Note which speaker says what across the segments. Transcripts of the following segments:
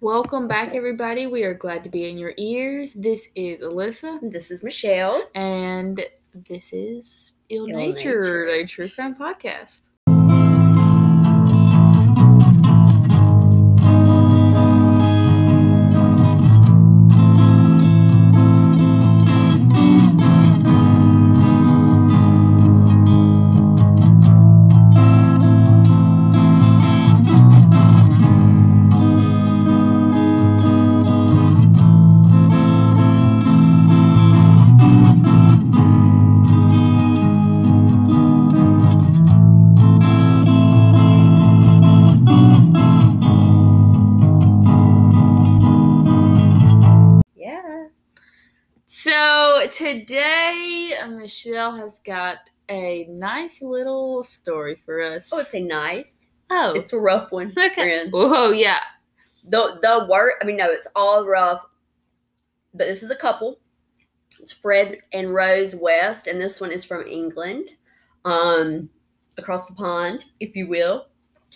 Speaker 1: Welcome back, everybody. We are glad to be in your ears. This is Alyssa,
Speaker 2: This is Michelle.
Speaker 1: and this is Ill
Speaker 2: Ill
Speaker 1: Natured,
Speaker 2: Natured.
Speaker 1: a true crime podcast. Today, uh, Michelle has got a nice little story for us.
Speaker 2: I would say nice.
Speaker 1: oh,
Speaker 2: It's a rough one,
Speaker 1: okay.
Speaker 2: friends.
Speaker 1: Whoa, yeah.
Speaker 2: The the word. I mean, no, it's all rough. But this is a couple. It's Fred and Rose West, and this one is from England, um, across the pond, if you will.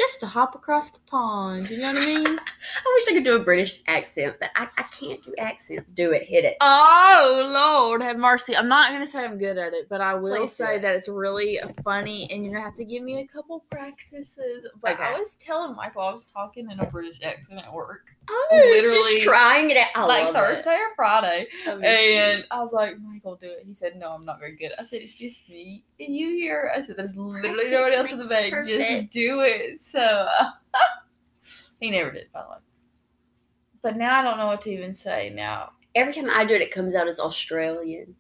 Speaker 1: Just to hop across the pond, you know what I mean?
Speaker 2: I wish I could do a British accent, but I, I can't do accents. Do it, hit it.
Speaker 1: Oh Lord, have mercy! I'm not gonna say I'm good at it, but I will
Speaker 2: Please
Speaker 1: say
Speaker 2: it.
Speaker 1: that it's really funny, and you're gonna have to give me a couple practices. But I was telling Michael I was talking in a British accent at work,
Speaker 2: Oh,
Speaker 1: Literally,
Speaker 2: just trying it out.
Speaker 1: Like Thursday or Friday,
Speaker 2: It.
Speaker 1: and I was like, "Michael, do it." He said, "No, I'm not very good." I said, "It's just me and you here." I said, "There's literally
Speaker 2: Practice
Speaker 1: nobody else in the bank. Just
Speaker 2: perfect."
Speaker 1: do it." So he never did, by the way. But now I don't know what to even say now.
Speaker 2: Every time I do it, it comes out as Australian.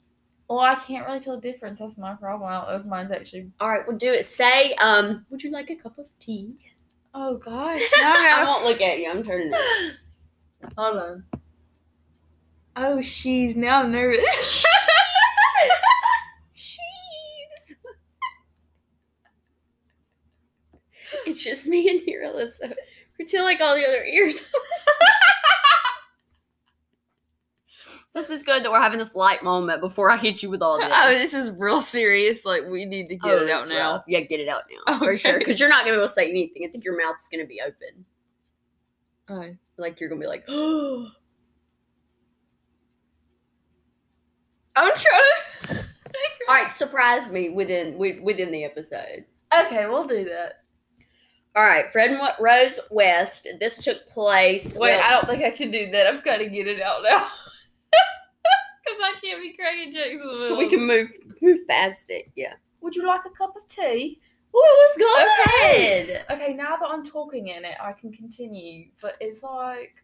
Speaker 1: Well, I can't really tell the difference. That's my problem. I don't know if mine's actually.
Speaker 2: All right, we'll do it. Say, um, would you like a cup of tea?
Speaker 1: Oh gosh. I
Speaker 2: won't look at you. I'm turning it.
Speaker 1: Hold on. Oh, she's now I'm nervous.
Speaker 2: Cheese. it's just me and here, Alyssa. Pretend like all the other ears. This is good that we're having this light moment before I hit you with all this.
Speaker 1: oh, this is real serious. Like we need to get
Speaker 2: Oh,
Speaker 1: it out now.
Speaker 2: rough. Yeah, get it out now for sure. Because you're not gonna be able to say anything. I think your mouth's gonna be open.
Speaker 1: Oh.
Speaker 2: Like you're gonna be like, oh.
Speaker 1: I'm trying. To...
Speaker 2: All right, surprise me within within the episode.
Speaker 1: Okay, we'll do that.
Speaker 2: All right, Fred and Rose West. This took place.
Speaker 1: Wait, I don't think I can do that. I've got to get it out now. Because I can't be cracking jokes in the
Speaker 2: so we can move move past it. Yeah.
Speaker 1: Would you like a cup of tea?
Speaker 2: Oh, it was
Speaker 1: good.
Speaker 2: Okay.
Speaker 1: Okay, now that I'm talking in it, I can continue. But it's like.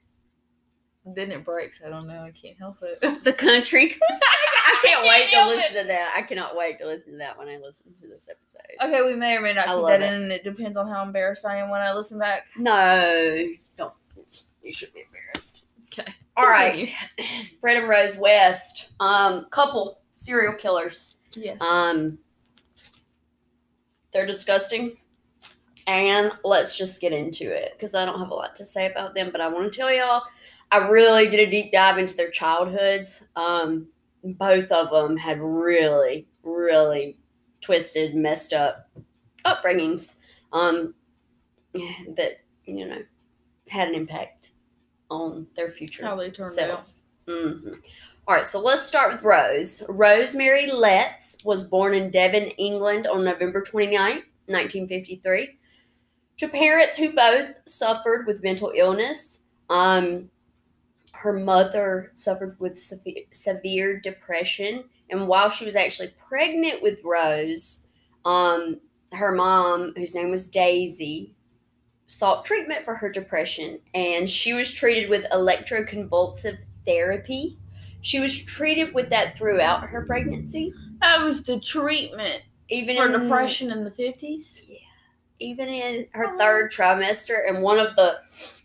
Speaker 1: Then it breaks. I don't know. I can't help it.
Speaker 2: The country. I can't wait to listen to that. I cannot wait to listen to that when I listen to this episode.
Speaker 1: Okay, we may or may not
Speaker 2: I
Speaker 1: keep that
Speaker 2: it.
Speaker 1: in, and it depends on how embarrassed I am when I listen back.
Speaker 2: No, don't. You should be embarrassed.
Speaker 1: Okay.
Speaker 2: All right, Fred and Rose West, um, couple serial killers.
Speaker 1: Yes.
Speaker 2: Um, they're disgusting, and let's just get into it because I don't have a lot to say about them. But I want to tell y'all, I really did a deep dive into their childhoods. Um, both of them had really, really twisted, messed up upbringings. Um, that you know had an impact on their future
Speaker 1: how they turned out.
Speaker 2: selves. hmm All right, so let's start with Rose. Rosemary Letts was born in Devon, England on November 29th, 1953, to parents who both suffered with mental illness. Um, her mother suffered with severe, severe depression, and while she was actually pregnant with Rose, um, her mom, whose name was Daisy, sought treatment for her depression, and she was treated with electroconvulsive therapy. She was treated with that throughout her pregnancy,
Speaker 1: That was the treatment
Speaker 2: even
Speaker 1: for
Speaker 2: in
Speaker 1: depression in the fifties. Yeah.
Speaker 2: even in her
Speaker 1: Oh.
Speaker 2: third trimester. And one of the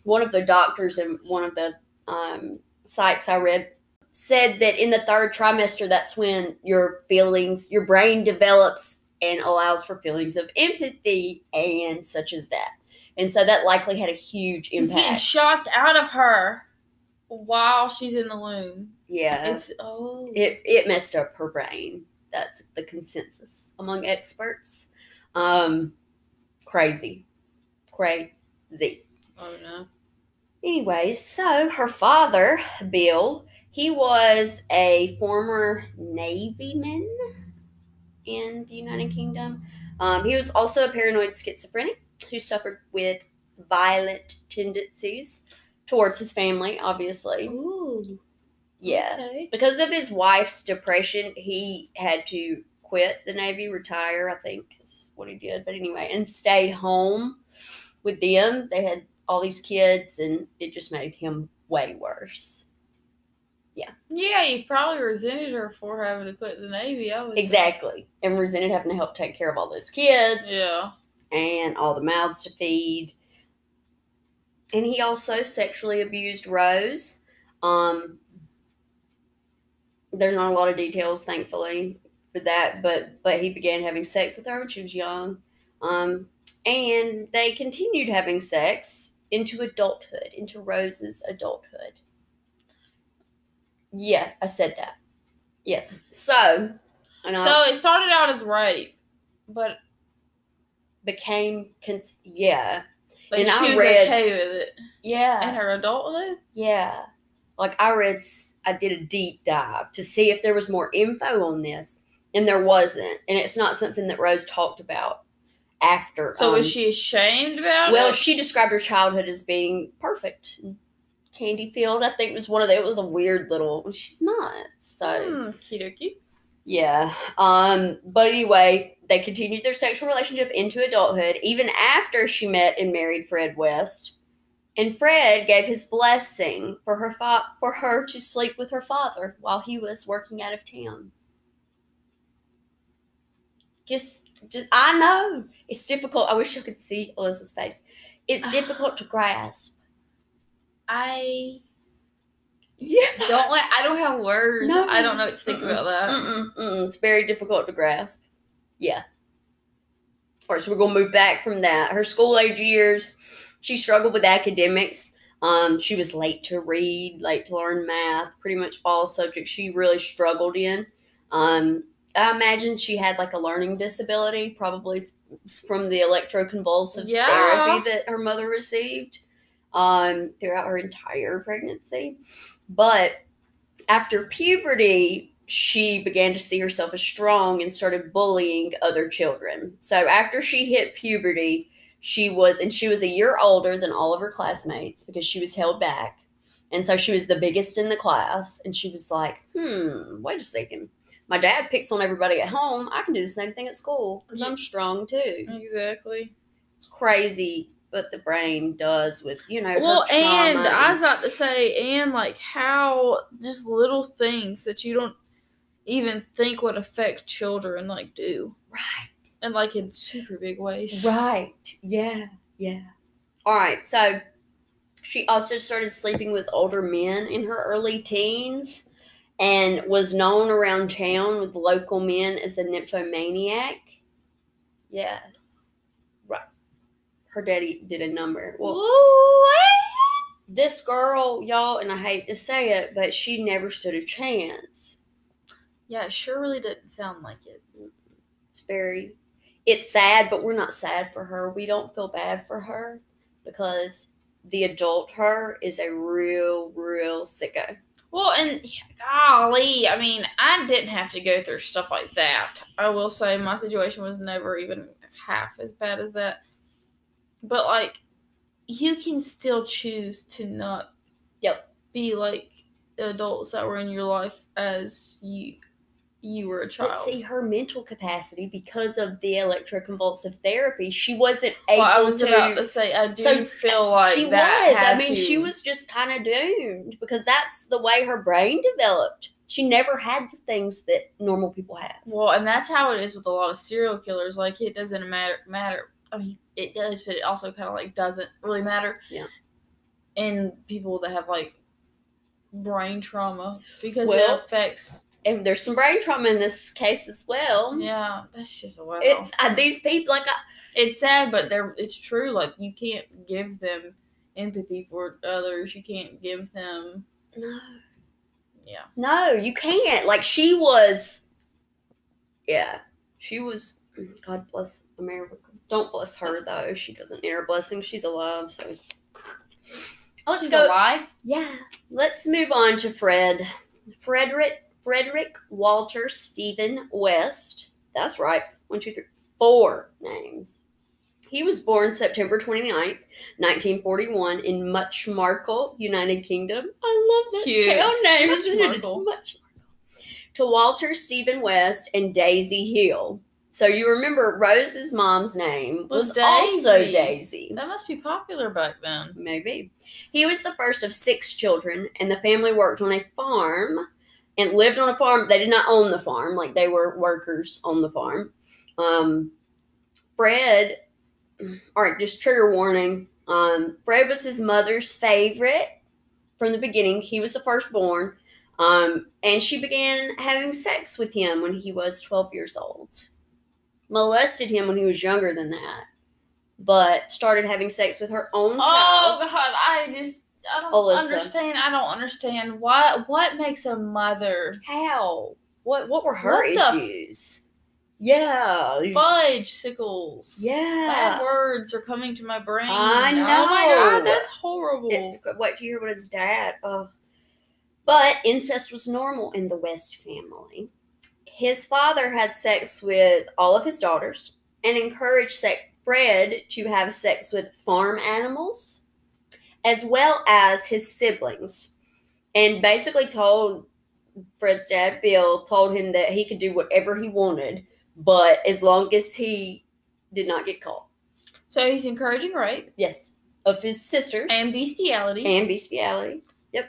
Speaker 2: one of the doctors in one of the um, sites I read said that in the third trimester, that's when your feelings, your brain develops and allows for feelings of empathy and such as that. And so that likely had a huge impact.
Speaker 1: shocked out of her while she's in the womb.
Speaker 2: Yeah.
Speaker 1: It's oh
Speaker 2: it it messed up her brain. That's the consensus among experts. Um, crazy, crazy.
Speaker 1: oh no.
Speaker 2: Anyway, so her father, Bill, he was a former Navyman in the United Kingdom. Um, he was also a paranoid schizophrenic who suffered with violent tendencies towards his family, obviously.
Speaker 1: Ooh.
Speaker 2: Yeah.
Speaker 1: Okay.
Speaker 2: Because of his wife's depression, he had to quit the Navy, retire, I think is what he did. But anyway, and stayed home with them. They had all these kids, and it just made him way worse.
Speaker 1: Yeah, Yeah, he probably resented her for having to quit the Navy. I would
Speaker 2: Exactly. And resented having to help take care of all those kids.
Speaker 1: Yeah.
Speaker 2: And all the mouths to feed. And he also sexually abused Rose. Um, there's not a lot of details, thankfully, for that, but but he began having sex with her when she was young. Um, and they continued having sex into adulthood, into Rose's adulthood. Yeah, I said that. Yes. So,
Speaker 1: So it started out as rape, but
Speaker 2: became yeah,
Speaker 1: like
Speaker 2: And
Speaker 1: she
Speaker 2: I
Speaker 1: was
Speaker 2: read-
Speaker 1: okay with it
Speaker 2: yeah.
Speaker 1: in her adulthood.
Speaker 2: Yeah. Like I read, I did a deep dive to see if there was more info on this, and there wasn't. And it's not something that Rose talked about after.
Speaker 1: So
Speaker 2: um,
Speaker 1: was she ashamed about
Speaker 2: Well,
Speaker 1: it?
Speaker 2: she described her childhood as being perfect. Candy Field, I think, was one of the. It was a weird little. She's not. So
Speaker 1: Hmm.
Speaker 2: Yeah. Um. But anyway, they continued their sexual relationship into adulthood, even after she met and married Fred West. And Fred gave his blessing for her fa- for her to sleep with her father while he was working out of town. Just, just I know it's difficult. I wish you could see Alyssa's face. It's difficult to grasp.
Speaker 1: I
Speaker 2: Yeah.
Speaker 1: don't like. I don't have words.
Speaker 2: No.
Speaker 1: I don't know what to think
Speaker 2: Mm-mm.
Speaker 1: about that.
Speaker 2: Mm-mm, mm-mm. It's very difficult to grasp. Yeah. All right, so we're gonna move back from that. Her school age years, she struggled with academics. Um, she was late to read, late to learn math. Pretty much all subjects she really struggled in. Um, I imagine she had like a learning disability, probably from the electroconvulsive
Speaker 1: Yeah.
Speaker 2: therapy that her mother received um, throughout her entire pregnancy. But after puberty, she began to see herself as strong and started bullying other children. So after she hit puberty, she was, and she was a year older than all of her classmates because she was held back. And so she was the biggest in the class. And she was like, hmm, wait a second. My dad picks on everybody at home. I can do the same thing at school because I'm strong too.
Speaker 1: Exactly.
Speaker 2: It's crazy what the brain does with, you know,
Speaker 1: Well, and I was about to say, and like how just little things that you don't even think would affect children like do,
Speaker 2: right.
Speaker 1: and like in super big ways.
Speaker 2: Right. Yeah. Yeah. All right. So she also started sleeping with older men in her early teens and was known around town with local men as a nymphomaniac. Yeah. Her daddy did a number. Well,
Speaker 1: What?
Speaker 2: this girl, y'all, and I hate to say it, but she never stood a chance.
Speaker 1: Yeah, it sure really didn't sound like it.
Speaker 2: It's very, it's sad, but we're not sad for her. We don't feel bad for her because the adult her is a real, real sicko.
Speaker 1: Well, and golly, I mean, I didn't have to go through stuff like that. I will say my situation was never even half as bad as that. But like, you can still choose to not.
Speaker 2: Yep.
Speaker 1: Be like adults that were in your life as you you were a child.
Speaker 2: But see, her mental capacity, because of the electroconvulsive therapy, she wasn't able
Speaker 1: well, I was
Speaker 2: to.
Speaker 1: about to say I do
Speaker 2: So,
Speaker 1: feel uh, like
Speaker 2: she
Speaker 1: that
Speaker 2: was. I mean,
Speaker 1: to-
Speaker 2: she was just kind of doomed because that's the way her brain developed. She never had the things that normal people have.
Speaker 1: Well, and that's how it is with a lot of serial killers. Like it doesn't matter. Matter. I mean, it does, but it also kind of like doesn't really matter.
Speaker 2: Yeah.
Speaker 1: And people that have like brain trauma because
Speaker 2: Well-
Speaker 1: it affects.
Speaker 2: And there's some brain trauma in this case as well.
Speaker 1: Yeah, that's just a wow.
Speaker 2: It's uh, these people like I,
Speaker 1: it's sad, but they're it's true. Like you can't give them empathy for others. You can't give them.
Speaker 2: no,
Speaker 1: Yeah.
Speaker 2: no, you can't. Like she was, yeah, she was. God bless America. Don't bless her though. She doesn't need her blessing. She's alive. So, Let's
Speaker 1: She's
Speaker 2: go.
Speaker 1: alive.
Speaker 2: Yeah. Let's move on to Fred. Frederick Frederick Walter Stephen West. That's right. One, two, three, four names. He was born September 29th, 1941, in Much Marcle, United Kingdom. I love that
Speaker 1: Cute.
Speaker 2: town name. isn't it?
Speaker 1: Much Marcle.
Speaker 2: Muchmarkel. To Walter Stephen West and Daisy Hill. So you remember Rose's mom's name was,
Speaker 1: Was
Speaker 2: also
Speaker 1: Daisy.
Speaker 2: Daisy.
Speaker 1: That must be popular back then.
Speaker 2: Maybe. He was the first of six children, and the family worked on a farm and lived on a farm. They did not own the farm, like they were workers on the farm. Um, Fred, all right, just trigger warning. Um, Fred was his mother's favorite from the beginning. He was the firstborn, um, and she began having sex with him when he was 12 years old. Molested him when he was younger than that, but started having sex with her own
Speaker 1: oh,
Speaker 2: child. Oh.
Speaker 1: God, I just I don't
Speaker 2: Alyssa.
Speaker 1: understand. I don't understand why. What makes a mother
Speaker 2: How? What? What were her
Speaker 1: What
Speaker 2: issues? yeah.
Speaker 1: fudge sickles?
Speaker 2: Yeah.
Speaker 1: bad words are coming to my brain.
Speaker 2: I know.
Speaker 1: Oh my. God, that's horrible.
Speaker 2: It's wait till you hear what his dad. Oh. But incest was normal in the West family. His father had sex with all of his daughters and encouraged sec- Fred to have sex with farm animals as well as his siblings. And basically told Fred's dad, Bill, told him that he could do whatever he wanted, but as long as he did not get caught.
Speaker 1: so he's encouraging rape
Speaker 2: Yes. Of his sisters
Speaker 1: and bestiality.
Speaker 2: and bestiality.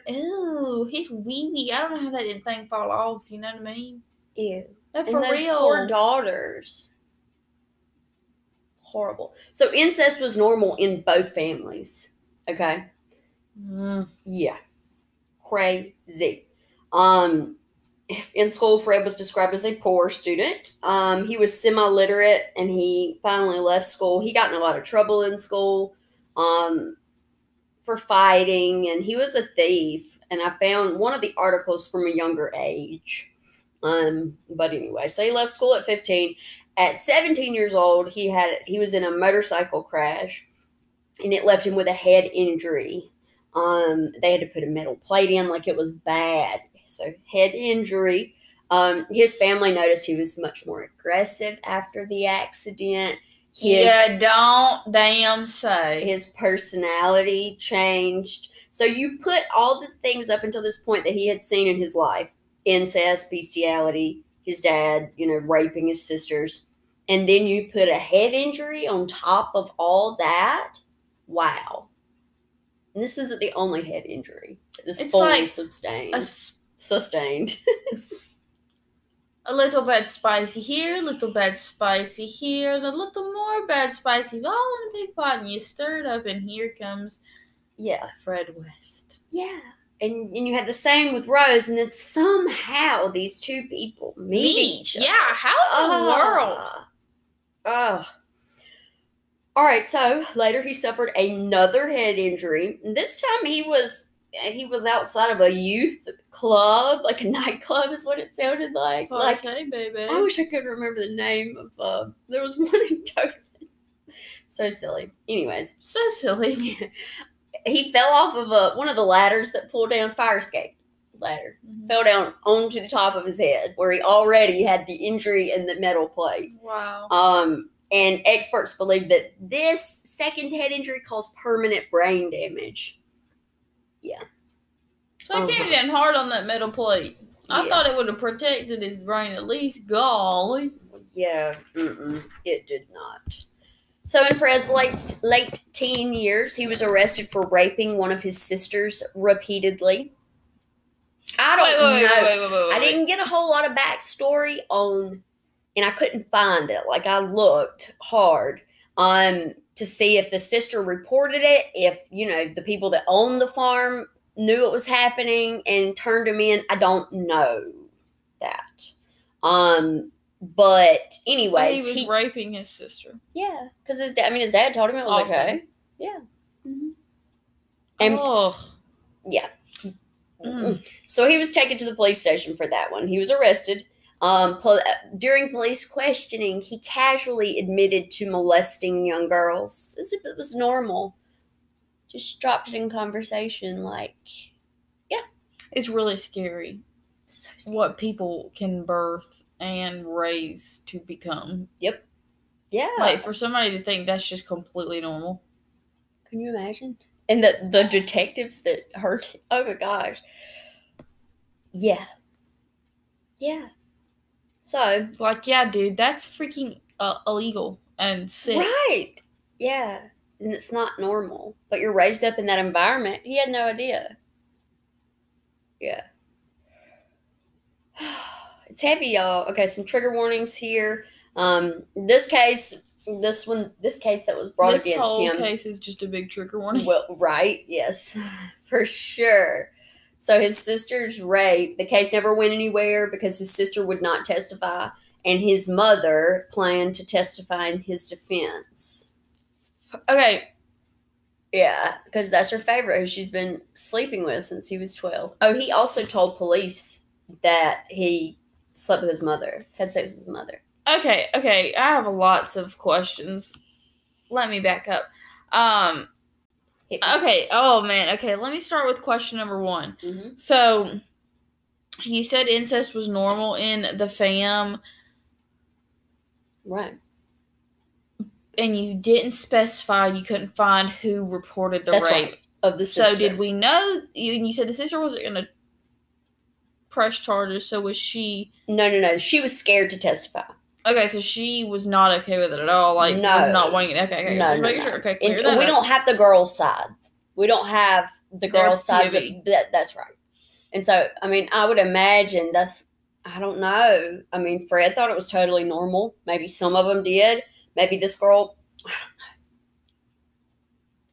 Speaker 1: Ew, he's wee wee. I don't know how that didn't thing fall off. You know what I mean?
Speaker 2: Ew. And
Speaker 1: for
Speaker 2: those
Speaker 1: real.
Speaker 2: poor daughters. Horrible. So incest was normal in both families. Okay.
Speaker 1: Mm.
Speaker 2: Yeah. Crazy. Um in school Fred was described as a poor student. Um he was semi-literate and he finally left school. He got in a lot of trouble in school um for fighting and he was a thief and I found one of the articles from a younger age. Um but anyway, so he left school at 15. At 17 years old, he had he was in a motorcycle crash and it left him with a head injury. Um, they had to put a metal plate in, like it was bad. So head injury. Um, his family noticed he was much more aggressive after the accident. His,
Speaker 1: Yeah, don't damn say.
Speaker 2: his personality changed. So you put all the things up until this point that he had seen in his life incest, bestiality, his dad, you know, raping his sisters. And then you put a head injury on top of all that. Wow. And this isn't the only head injury. This
Speaker 1: It's
Speaker 2: fully
Speaker 1: like
Speaker 2: sustained.
Speaker 1: S-
Speaker 2: sustained.
Speaker 1: a little bit spicy here, a little bit spicy here, and a little more bad spicy, all in a big pot, and you stir it up, and here comes
Speaker 2: yeah.
Speaker 1: Fred West.
Speaker 2: Yeah. And, and you had the same with Rose, and then somehow these two people meet, each other.
Speaker 1: Yeah, how in the world?
Speaker 2: Ah. Ah. All right, so later he suffered another head injury. And This time he was he was outside of a youth club, like a nightclub is what it sounded like. Like
Speaker 1: baby.
Speaker 2: I wish I could remember the name of uh there was one in Dothan. So silly. Anyways,
Speaker 1: so silly.
Speaker 2: he fell off of a, one of the ladders that pulled down fire escape ladder. Fell down onto the top of his head where he already had the injury and the metal plate.
Speaker 1: Wow.
Speaker 2: Um, and experts believe that this second head injury caused permanent brain damage. Yeah.
Speaker 1: So he came
Speaker 2: uh-huh.
Speaker 1: down hard on that metal plate. I
Speaker 2: Yeah.
Speaker 1: thought it would have protected his brain at least. Golly.
Speaker 2: Yeah, mm-mm, it did not. So in Fred's late late teen years, he was arrested for raping one of his sisters repeatedly. I don't
Speaker 1: wait, wait,
Speaker 2: know.
Speaker 1: wait.
Speaker 2: I didn't get a whole lot of backstory on, and I couldn't find it. Like I looked hard um to see if the sister reported it, if you know the people that owned the farm knew it was happening and turned him in. I don't know that. Um, but anyways,
Speaker 1: he was
Speaker 2: he,
Speaker 1: raping his sister.
Speaker 2: yeah, because his dad. I mean, his dad told him it was
Speaker 1: Often.
Speaker 2: okay. Yeah. And
Speaker 1: oh.
Speaker 2: yeah.
Speaker 1: Mm.
Speaker 2: So he was taken to the police station for that one. He was arrested. Um, pol- during police questioning, he casually admitted to molesting young girls. As if it was normal. just dropped it in conversation. Like, yeah.
Speaker 1: It's really scary
Speaker 2: so scary.
Speaker 1: what people can birth and raise to become. Yep.
Speaker 2: Yeah.
Speaker 1: Like for somebody to think that's just completely normal.
Speaker 2: Can you imagine? And the the detectives that heard. Oh my gosh. Yeah. Yeah. So
Speaker 1: Like, yeah, dude, that's freaking uh, illegal and sick.
Speaker 2: right. Yeah. And it's not normal. But you're raised up in that environment. He had no idea. Yeah. It's heavy, y'all. Okay, some trigger warnings here. Um, this case, this one, this case that was brought
Speaker 1: this
Speaker 2: against
Speaker 1: whole
Speaker 2: him.
Speaker 1: case is just a big trigger warning.
Speaker 2: Well, right, yes, for sure. So his sister's rape, the case never went anywhere because his sister would not testify, and his mother planned to testify in his defense.
Speaker 1: Okay,
Speaker 2: Yeah, because that's her favorite, who she's been sleeping with since he was 12. Oh, he also told police that he slept with his mother, had sex with his mother.
Speaker 1: okay, okay. I have lots of questions. Let me back up. Um, okay. Oh man. Okay. Let me start with question number one.
Speaker 2: Mhm.
Speaker 1: So, you said incest was normal in the fam,
Speaker 2: Right.
Speaker 1: and you didn't specify. You couldn't find who reported the
Speaker 2: That's
Speaker 1: rape.
Speaker 2: right. Of the sister.
Speaker 1: So, did we know? You, and you said the sister wasn't gonna press charges. So was she?
Speaker 2: No, no, no. She was scared to testify.
Speaker 1: Okay, so she was not okay with it at all. Like,
Speaker 2: No.
Speaker 1: was not wanting it. Okay, okay.
Speaker 2: No,
Speaker 1: just
Speaker 2: no,
Speaker 1: making
Speaker 2: no.
Speaker 1: sure. Okay,
Speaker 2: And
Speaker 1: clear that
Speaker 2: we
Speaker 1: up.
Speaker 2: don't have the girls' sides. We don't have the girls' sides. Of, that, that's right. And so, I mean, I would imagine that's. I don't know. I mean, Fred thought it was totally normal. Maybe some of them did. Maybe this girl.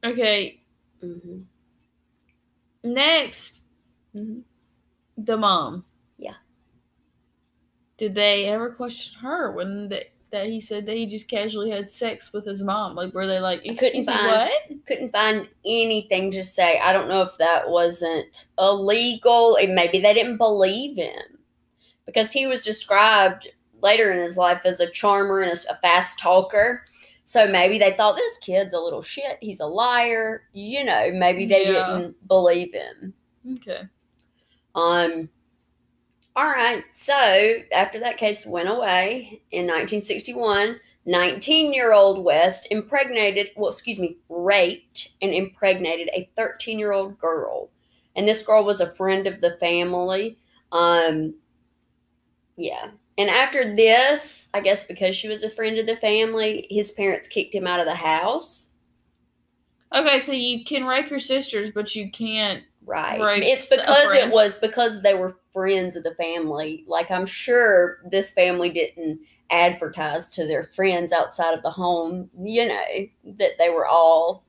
Speaker 1: Okay,
Speaker 2: hmm
Speaker 1: next,
Speaker 2: Mhm.
Speaker 1: The mom.
Speaker 2: Yeah.
Speaker 1: Did they ever question her when they, that he said that he just casually had sex with his mom? Like, were they like,
Speaker 2: couldn't find-
Speaker 1: what?
Speaker 2: Couldn't find anything to say. I don't know if that wasn't illegal. And maybe they didn't believe him because he was described later in his life as a charmer and a, a fast talker. So maybe they thought this kid's a little shit. He's a liar. You know, maybe they
Speaker 1: Yeah.
Speaker 2: didn't believe him.
Speaker 1: Okay.
Speaker 2: Um. All right. So after that case went away in 1961, 19-year-old West impregnated, well, excuse me, raped and impregnated a 13-year-old girl, and this girl was a friend of the family. Um. Yeah. And after this, I guess because she was a friend of the family, his parents kicked him out of the house.
Speaker 1: Okay, so you can rape your sisters, but you can't.
Speaker 2: Right.
Speaker 1: Right,
Speaker 2: It's because it was because they were friends of the family. Like I'm sure this family didn't advertise to their friends outside of the home, you know, that they were all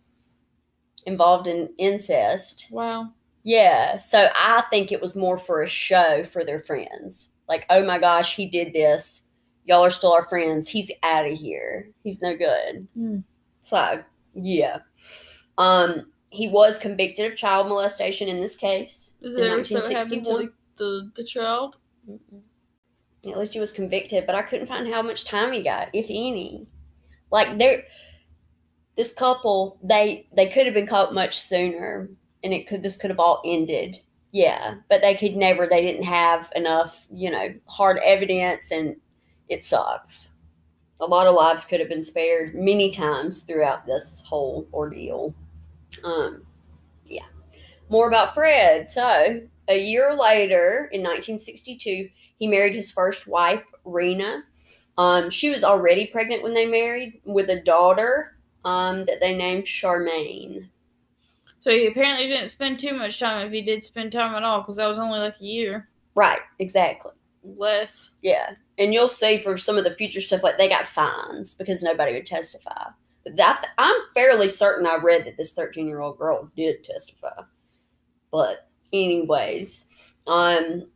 Speaker 2: involved in incest.
Speaker 1: Wow.
Speaker 2: Yeah. So I think it was more for a show for their friends. Like, oh my gosh, he did this. Y'all are still our friends. He's out of here. He's no good.
Speaker 1: Hmm.
Speaker 2: So, yeah. Um, he was convicted of child molestation in this case.
Speaker 1: Is
Speaker 2: in
Speaker 1: it ever so to
Speaker 2: 1961.
Speaker 1: the, the, the child?
Speaker 2: Mm-mm. At least he was convicted, but I couldn't find how much time he got, if any. Like there, this couple they they could have been caught much sooner, and it could this could have all ended. Yeah, but they could never. They didn't have enough, you know, hard evidence, and it sucks. A lot of lives could have been spared many times throughout this whole ordeal. Um, yeah. More about Fred. So, a year later, in 1962, he married his first wife, Rena. Um, she was already pregnant when they married with a daughter um, that they named Charmaine.
Speaker 1: So he apparently didn't spend too much time if he did spend time at all, because that was only like a year.
Speaker 2: Right, exactly.
Speaker 1: Less.
Speaker 2: Yeah. And you'll see for some of the future stuff, like they got fines because nobody would testify. That I'm fairly certain I read that this 13 year old girl did testify. But anyways, um,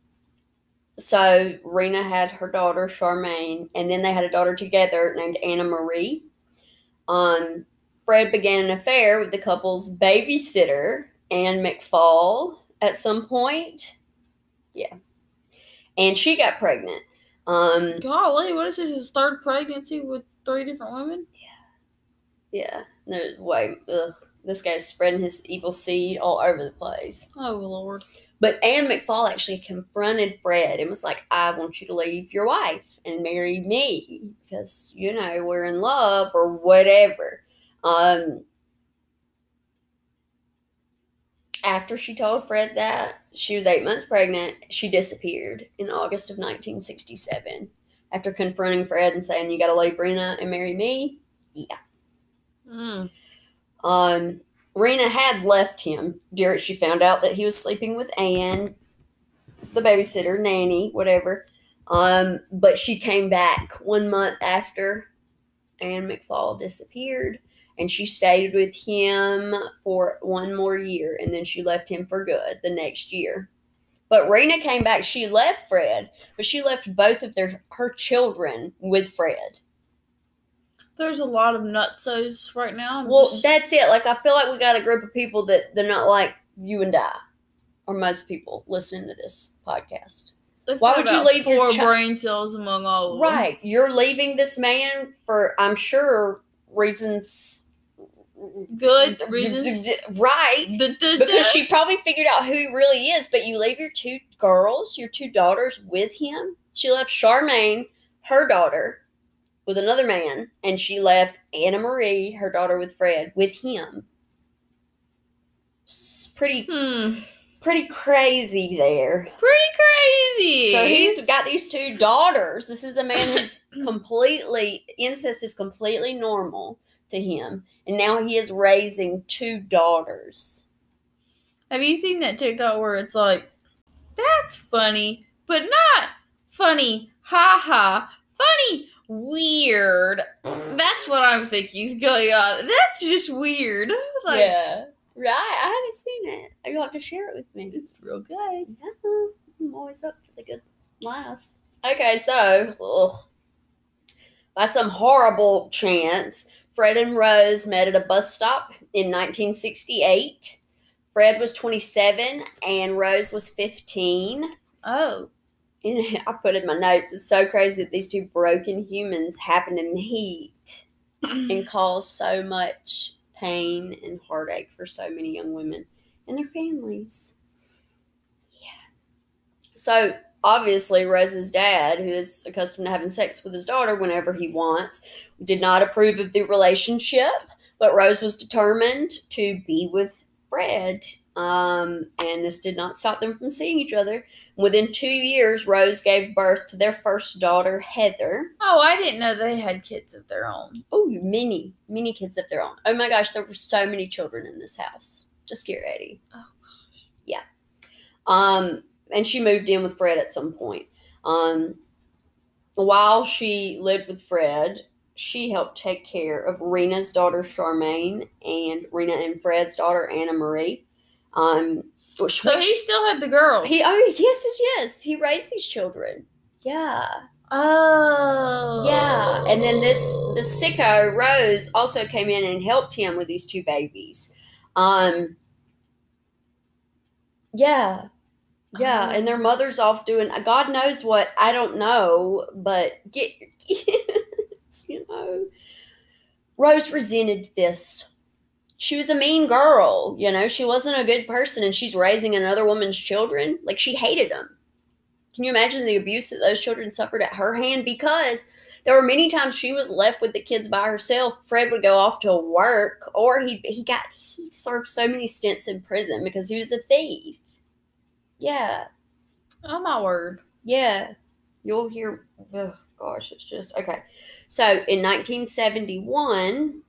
Speaker 2: so Rena had her daughter Charmaine, and then they had a daughter together named Anna Marie. Um, Fred began an affair with the couple's babysitter Anne McFall at some point. Yeah, and she got pregnant. Um,
Speaker 1: Golly, what is this? His third pregnancy with three different women?
Speaker 2: yeah, no, way, ugh, This guy's spreading his evil seed all over the place.
Speaker 1: Oh Lord.
Speaker 2: But Anne McFall actually confronted Fred and was like, I want you to leave your wife and marry me because, you know, we're in love or whatever. Um, after she told Fred that she was eight months pregnant, she disappeared in August of 1967. After confronting Fred and saying, You got to leave Rena and marry me.
Speaker 1: Mm.
Speaker 2: Um, Rena had left him. Derek, she found out that he was sleeping with Anne, the babysitter, nanny, whatever. Um, but she came back one month after Anne McFall disappeared, and she stayed with him for one more year, and then she left him for good the next year. But Rena came back. She left Fred, but she left both of their her children with Fred.
Speaker 1: There's a lot of nutsos right now. I'm
Speaker 2: Well,
Speaker 1: just-
Speaker 2: that's it. Like I feel like we got a group of people that they're not like you and I, or most people listening to this podcast.
Speaker 1: they've
Speaker 2: why would you leave your chi-
Speaker 1: brain cells among all.
Speaker 2: Right, you're leaving this man for I'm sure reasons.
Speaker 1: Good reasons.
Speaker 2: Right, because she probably figured out who he really is. But you leave your two girls, your two daughters, with him. She left Charmaine, her daughter, with another man, and she left Anna Marie, her daughter, with Fred, with him. It's pretty,
Speaker 1: Hmm.
Speaker 2: pretty crazy there.
Speaker 1: Pretty crazy.
Speaker 2: So he's got these two daughters. This is a man who's completely incest is completely normal to him, and now he is raising two daughters.
Speaker 1: Have you seen that TikTok where it's like, that's funny, but not funny, ha ha, funny, weird. That's what I'm thinking is going on. That's just weird. Like,
Speaker 2: yeah, right. I haven't seen it. You'll have to share it with me.
Speaker 1: It's real good.
Speaker 2: Yeah, I'm always up for the good laughs. Okay, so ugh. by some horrible chance, Fred and Rose met at a bus stop in 1968. Fred was 27 and Rose was 15.
Speaker 1: Oh.
Speaker 2: And I put in my notes, it's so crazy that these two broken humans happen to meet and cause so much pain and heartache for so many young women and their families. Yeah. So obviously, Rose's dad, who is accustomed to having sex with his daughter whenever he wants, did not approve of the relationship, but Rose was determined to be with Fred. Um, and this did not stop them from seeing each other. Within two years, Rose gave birth to their first daughter, Heather.
Speaker 1: Oh, I didn't know they had kids of their own.
Speaker 2: Oh, many, many kids of their own. Oh my gosh, there were so many children in this house. Just get ready.
Speaker 1: Oh gosh. Yeah.
Speaker 2: Um, and she moved in with Fred at some point. Um, while she lived with Fred, she helped take care of Rena's daughter Charmaine and Rena and Fred's daughter Anna Marie. Um, which,
Speaker 1: So
Speaker 2: which-
Speaker 1: he still had the girl.
Speaker 2: he oh yes yes yes he raised these children. Yeah.
Speaker 1: oh.
Speaker 2: Yeah, and then this the sicko Rose also came in and helped him with these two babies. Um, yeah, yeah, and their mother's off doing God knows what. I don't know, but get you know, Rose resented this. She was a mean girl, you know. She wasn't a good person, and she's raising another woman's children. Like she hated them. Can you imagine the abuse that those children suffered at her hand? Because there were many times she was left with the kids by herself. Fred would go off to work, or he he got he served so many stints in prison because he was a thief. Yeah,
Speaker 1: Oh my word.
Speaker 2: yeah. You'll hear. Oh gosh, it's just okay. So in 1971,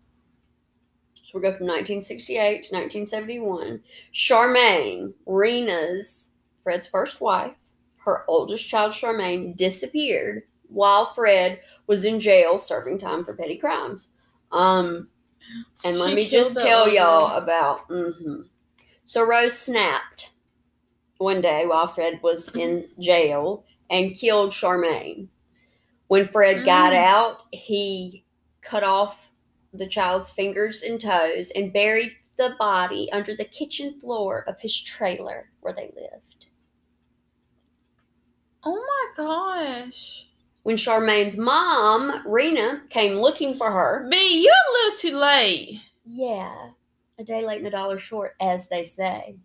Speaker 2: so we'll go from 1968 to 1971. Charmaine, Rena's Fred's first wife, her oldest child, Charmaine, disappeared while Fred was in jail serving time for petty crimes. Um, and let
Speaker 1: She
Speaker 2: me just tell y'all about. hmm So Rose snapped one day while Fred was in jail and killed Charmaine. When Fred got
Speaker 1: Mm.
Speaker 2: out, he cut off the child's fingers and toes and buried the body under the kitchen floor of his trailer where they lived.
Speaker 1: Oh my gosh.
Speaker 2: When Charmaine's mom, Rena, came looking for her,
Speaker 1: B, you're a little too late.
Speaker 2: yeah, A day late and a dollar short, as they say.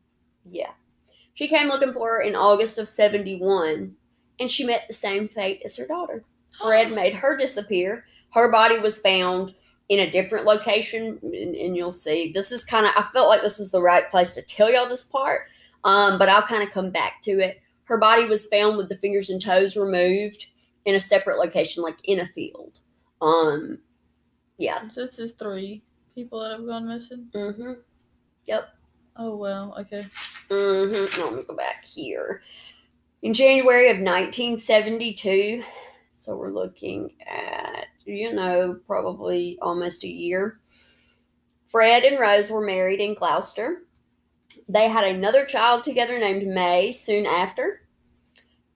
Speaker 2: Yeah. She came looking for her in August of 71, and she met the same fate as her daughter. Fred made her disappear. Her body was found in a different location, and, and you'll see. This is kind of, I felt like this was the right place to tell y'all this part, um, but I'll kind of come back to it. Her body was found with the fingers and toes removed in a separate location, like in a field. Um, yeah.
Speaker 1: This is three people that have gone missing.
Speaker 2: Mm-hmm. Yep.
Speaker 1: Oh well, okay.
Speaker 2: Mm-hmm. Let me go back here. In January of 1972, so we're looking at, you know, probably almost a year. Fred and Rose were married in Gloucester. They had another child together named Mae soon after.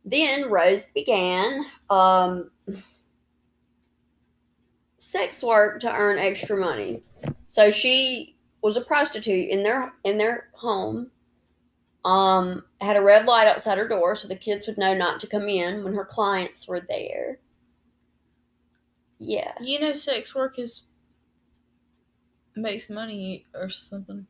Speaker 2: Then Rose began um, sex work to earn extra money. So she was a prostitute in their in their home. Um, had a red light outside her door so the kids would know not to come in when her clients were there. Yeah.
Speaker 1: You know, sex work is makes money or something.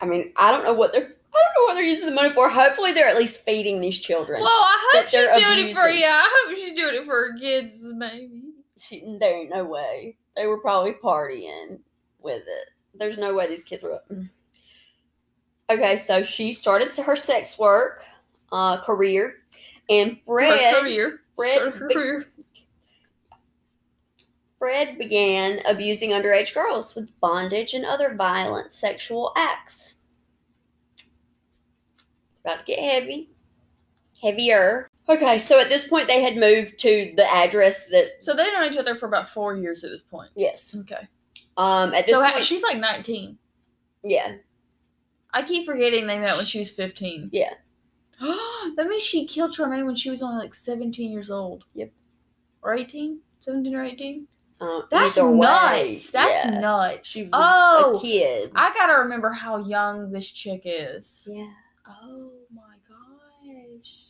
Speaker 2: I mean, I don't know what they're I don't know what they're using the money for. Hopefully they're at least feeding these children.
Speaker 1: Well, I hope she's
Speaker 2: they're
Speaker 1: doing it for yeah. I hope she's doing it for her kids, maybe.
Speaker 2: She, there ain't no way. They were probably partying with it. There's no way these kids were. Mm. Okay, so she started her sex work uh, career, and
Speaker 1: Her
Speaker 2: Fred
Speaker 1: career.
Speaker 2: Fred
Speaker 1: her
Speaker 2: be-
Speaker 1: career.
Speaker 2: Fred began abusing underage girls with bondage and other violent sexual acts. It's about to get heavy, heavier. Okay, so at this point they had moved to the address that
Speaker 1: So they've known each other for about four years at this point.
Speaker 2: yes.
Speaker 1: Okay.
Speaker 2: Um, at this
Speaker 1: So
Speaker 2: point,
Speaker 1: she's like 19.
Speaker 2: yeah,
Speaker 1: I keep forgetting they met when she was 15.
Speaker 2: Yeah.
Speaker 1: that means she killed Charmaine when she was only like 17 years old.
Speaker 2: Yep.
Speaker 1: Or 18? 17 or 18?
Speaker 2: uh,
Speaker 1: That's nuts. That's
Speaker 2: yeah.
Speaker 1: nuts.
Speaker 2: She was
Speaker 1: oh,
Speaker 2: a kid.
Speaker 1: I gotta remember how young this chick is.
Speaker 2: yeah,
Speaker 1: Oh my gosh.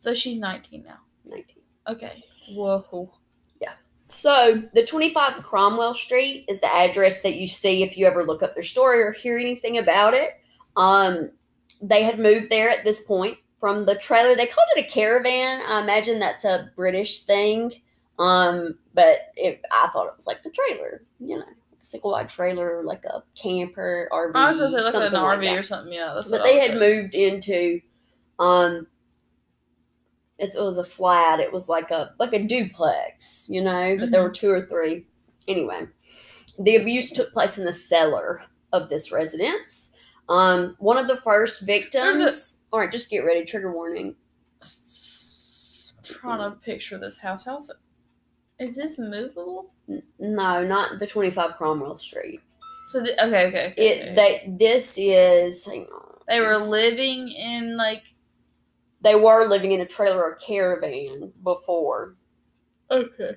Speaker 1: So she's 19 now.
Speaker 2: nineteen.
Speaker 1: Okay. Whoa.
Speaker 2: So the twenty-five Cromwell Street is the address that you see if you ever look up their story or hear anything about it. Um, they had moved there at this point from the trailer. They called it a caravan. I imagine that's a British thing. Um, but it, I thought it was like a trailer, you know, a single wide trailer, like a camper RV.
Speaker 1: I was gonna say like an
Speaker 2: like
Speaker 1: RV
Speaker 2: that.
Speaker 1: or something. Yeah, that's
Speaker 2: but they had
Speaker 1: say.
Speaker 2: moved into um it was a flat it was like a like a duplex you know but there were two or three anyway the abuse took place in the cellar of this residence um one of the first victims
Speaker 1: There's
Speaker 2: all right just get ready trigger warning
Speaker 1: I'm trying to picture this house. House. Is this movable?
Speaker 2: No not the 25 cromwell street
Speaker 1: So the, okay, okay, okay.
Speaker 2: it
Speaker 1: okay.
Speaker 2: they this is hang on
Speaker 1: they were living in like
Speaker 2: they were living in a trailer or caravan before
Speaker 1: okay.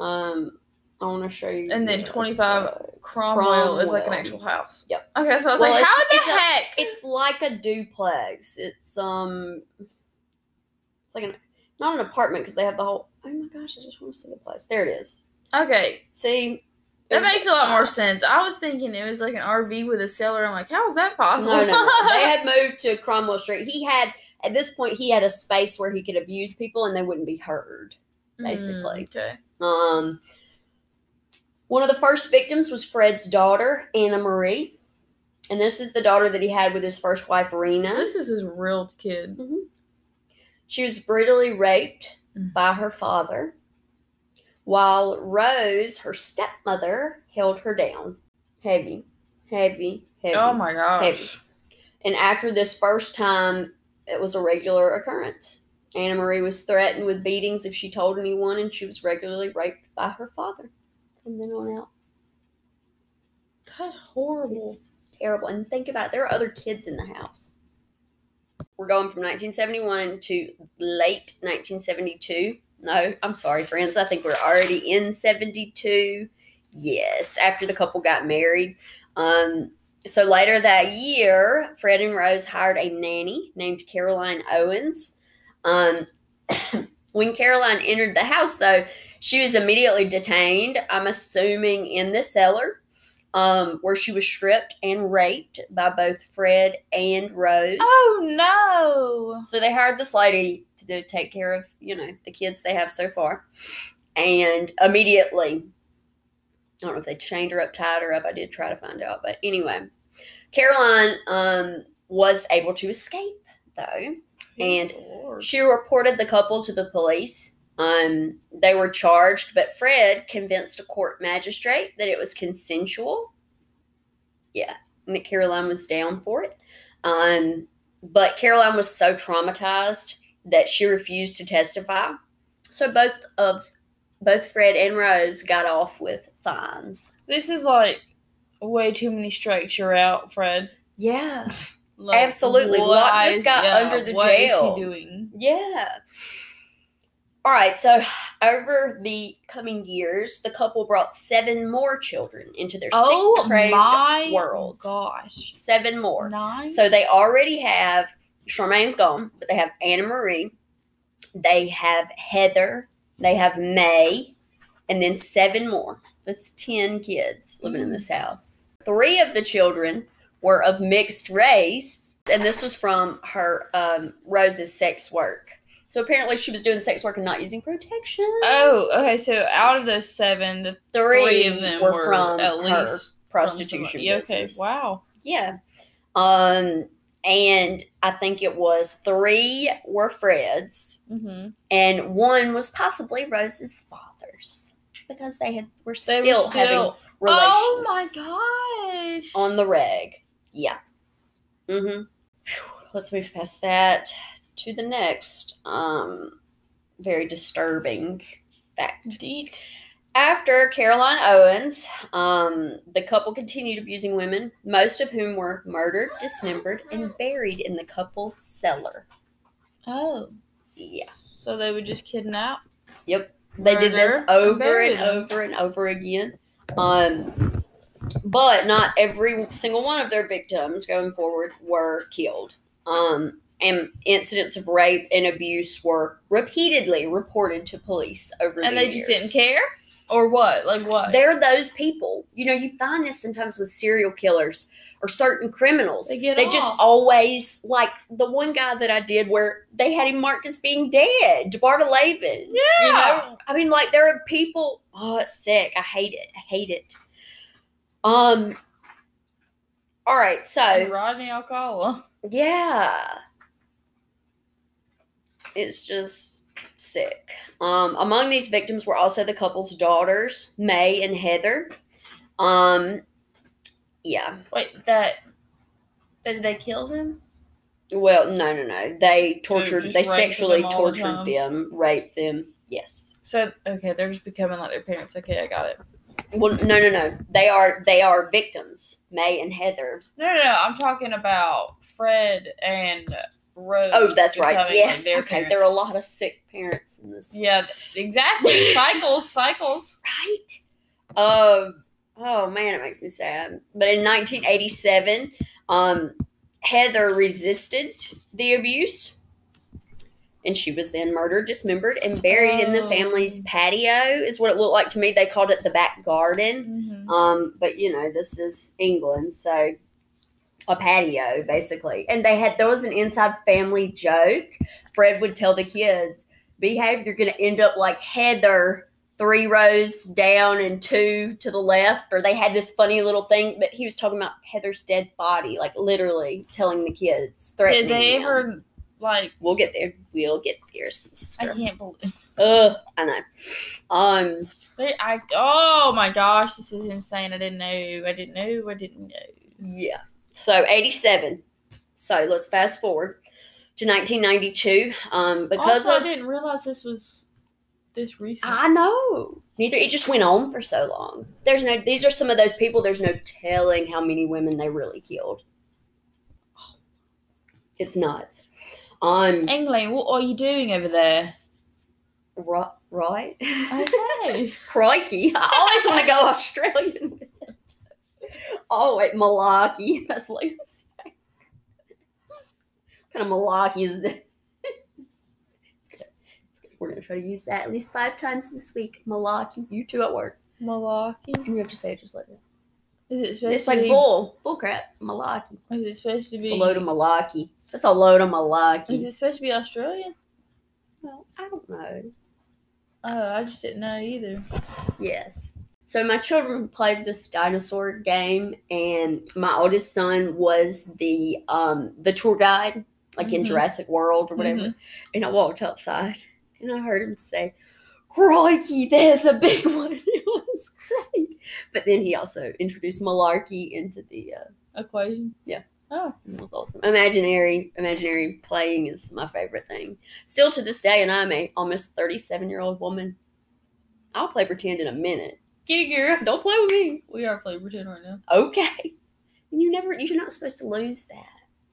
Speaker 2: um I want to show you.
Speaker 1: And then 25
Speaker 2: Uh,
Speaker 1: Cromwell, is like an actual house.
Speaker 2: Yep.
Speaker 1: Okay, so I was
Speaker 2: Well,
Speaker 1: like,
Speaker 2: it's-
Speaker 1: how the
Speaker 2: it's a-
Speaker 1: heck?
Speaker 2: It's like a duplex. It's um, it's like an not an apartment because they have the whole. Oh my gosh! I just want to see the place. There it is.
Speaker 1: okay,
Speaker 2: See,
Speaker 1: that makes a lot more sense. I was thinking it was like an RV with a cellar. I'm like, how is that possible?
Speaker 2: No, no, no. they had moved to Cromwell Street. He had at this point he had a space where he could abuse people and they wouldn't be heard. basically.
Speaker 1: Mm, okay.
Speaker 2: Um, one of the first victims was Fred's daughter, Anna Marie. And this is the daughter that he had with his first wife, Rena.
Speaker 1: So this is his real kid.
Speaker 2: She was brutally raped
Speaker 1: Mm.
Speaker 2: by her father, while Rose, her stepmother, held her down. Heavy, heavy, heavy.
Speaker 1: Oh my gosh.
Speaker 2: And after this first time, it was a regular occurrence. Anna Marie was threatened with beatings if she told anyone, and she was regularly raped by her father from then on out.
Speaker 1: That's horrible.
Speaker 2: It's terrible. And think about it, there are other kids in the house. We're going from 1971 to late 1972. No, I'm sorry, friends. I think we're already in 72. Yes, after the couple got married. Um, so later that year, Fred and Rose hired a nanny named Caroline Owens. Um, when Caroline entered the house, though, she was immediately detained, I'm assuming in the cellar. um, where she was stripped and raped by both Fred and Rose.
Speaker 1: Oh no!
Speaker 2: So they hired this lady to take care of, you know, the kids they have so far. And immediately, I don't know if they chained her up, tied her up. I did try to find out. But anyway, Caroline um, was able to escape, though. And
Speaker 1: Lord.
Speaker 2: She reported the couple to the police. Um, they were charged, but Fred convinced a court magistrate that it was consensual. Yeah, and that Caroline was down for it. Um, but Caroline was so traumatized that she refused to testify. So both of both Fred and Rose got off with fines.
Speaker 1: this is like way too many strikes. You're out, Fred.
Speaker 2: Yeah.
Speaker 1: Like,
Speaker 2: Absolutely. Lock this guy under the
Speaker 1: what is
Speaker 2: jail.
Speaker 1: he doing?
Speaker 2: Yeah. All right, so over the coming years, the couple brought seven more children into their
Speaker 1: Oh
Speaker 2: sick,
Speaker 1: my
Speaker 2: world.
Speaker 1: gosh!
Speaker 2: Seven more.
Speaker 1: Nine.
Speaker 2: So they already have Charmaine's gone, but they have Anna Marie, they have Heather, they have Mae, and then seven more. That's ten kids living in this house. Three of the children were of mixed race, and this was from her um, Rose's sex work. So apparently, she was doing sex work and not using protection.
Speaker 1: oh, okay. So out of those seven, the
Speaker 2: three,
Speaker 1: three of them
Speaker 2: were,
Speaker 1: were
Speaker 2: from
Speaker 1: at
Speaker 2: her
Speaker 1: least
Speaker 2: prostitution
Speaker 1: Okay. Wow.
Speaker 2: Yeah. Um, and I think it was three were Fred's,
Speaker 1: Mm-hmm.
Speaker 2: and one was possibly Rose's father's because they had were still,
Speaker 1: were still.
Speaker 2: having relations.
Speaker 1: Oh my gosh.
Speaker 2: On the reg, yeah. Mm-hmm. Let's move past that to the next. Um, very disturbing fact.
Speaker 1: Deet.
Speaker 2: After Caroline Owens, um, the couple continued abusing women, most of whom were murdered, dismembered, and buried in the couple's cellar.
Speaker 1: Oh.
Speaker 2: Yeah.
Speaker 1: So they would just kidnap.
Speaker 2: Yep. They did this over and over and over again. Um, but not every single one of their victims going forward were killed. Um, and incidents of rape and abuse were repeatedly reported to police over
Speaker 1: And
Speaker 2: the
Speaker 1: they just didn't care? Or what? Like what?
Speaker 2: They're those people. You know, you find this sometimes with serial killers or certain criminals.
Speaker 1: They get
Speaker 2: just
Speaker 1: off.
Speaker 2: always like the one guy that I did where they had him marked as being dead, Barta Laban.
Speaker 1: yeah.
Speaker 2: You know, I mean, like there are people. Oh, it's sick. I hate it. I hate it. Um. All right, so
Speaker 1: Rodney Alcala.
Speaker 2: yeah, it's just sick. Um, among these victims were also the couple's daughters, Mae and Heather. Um, yeah.
Speaker 1: Wait, that. Did they kill them?
Speaker 2: Well, no, no, no. They tortured. They sexually
Speaker 1: them all the
Speaker 2: tortured them, raped them. Yes.
Speaker 1: So okay, they're just becoming like their parents. Okay, I got it.
Speaker 2: Well, no, no, no. They are. They are victims. Mae and Heather.
Speaker 1: No, no, no. I'm talking about Fred and Rose.
Speaker 2: Oh, that's right.
Speaker 1: like,
Speaker 2: Yes.
Speaker 1: their
Speaker 2: okay. There are a lot of sick parents in this.
Speaker 1: Yeah, exactly. cycles, cycles.
Speaker 2: Right. Um. Oh man, it makes me sad. But in 1987, um, Heather resisted the abuse, and she was then murdered, dismembered, and buried in the
Speaker 1: Oh.
Speaker 2: family's patio. Is what it looked like to me. They called it the back garden.
Speaker 1: Mm-hmm.
Speaker 2: Um, but you know, this is England, so a patio basically. And they had there was an inside family joke. Fred would tell the kids, "Behave, you're going to end up like Heather." Three rows down and two to the left, or they had this funny little thing, but he was talking about Heather's dead body, like literally telling the kids,
Speaker 1: Did they
Speaker 2: them.
Speaker 1: ever like?
Speaker 2: We'll get there. We'll get there,
Speaker 1: I can't believe.
Speaker 2: Ugh, I know. Um,
Speaker 1: They, I oh my gosh, this is insane. I didn't know. I didn't know. I didn't know.
Speaker 2: Yeah. So 87. So let's fast forward to 1992. Um, because
Speaker 1: also,
Speaker 2: of
Speaker 1: I didn't realize this was this recent.
Speaker 2: I know. Neither it just went on for so long. There's no these are some of those people, there's no telling how many women they really killed. It's nuts. Um
Speaker 1: England, what are you doing over there?
Speaker 2: ri- right?
Speaker 1: Okay.
Speaker 2: Crikey. I always want to go Australian with it. Oh wait, malarkey. That's like what kind of malarkey is this? It's. It's. We're gonna try to use that at least five times this week. Malarkey. You two at work.
Speaker 1: Malarkey.
Speaker 2: And you have to say it just like that.
Speaker 1: Is it supposed
Speaker 2: It's
Speaker 1: to
Speaker 2: like
Speaker 1: be?
Speaker 2: bull. Bull crap. Malarkey.
Speaker 1: Is it supposed to
Speaker 2: It's
Speaker 1: be?
Speaker 2: a load of malarkey. That's a load of
Speaker 1: malaki.
Speaker 2: Is
Speaker 1: it supposed to be Australian?
Speaker 2: Well, I don't know.
Speaker 1: Oh, I just didn't know either.
Speaker 2: Yes. So my children played this dinosaur game, and my oldest son was the um the tour guide, like in
Speaker 1: Mhm.
Speaker 2: Jurassic World or whatever.
Speaker 1: Mhm.
Speaker 2: And I walked outside, and I heard him say, "Crikey, there's a big one." It was great. But then he also introduced malarkey into the. Uh,
Speaker 1: Equation.
Speaker 2: Yeah.
Speaker 1: Oh,
Speaker 2: it was awesome. Imaginary, imaginary playing is my favorite thing. Still to this day, and I'm a almost 37 year old woman. I'll play pretend in a minute.
Speaker 1: get it, girl.
Speaker 2: Don't play with me.
Speaker 1: We are playing pretend right now.
Speaker 2: Okay. And you never you're not supposed to lose that.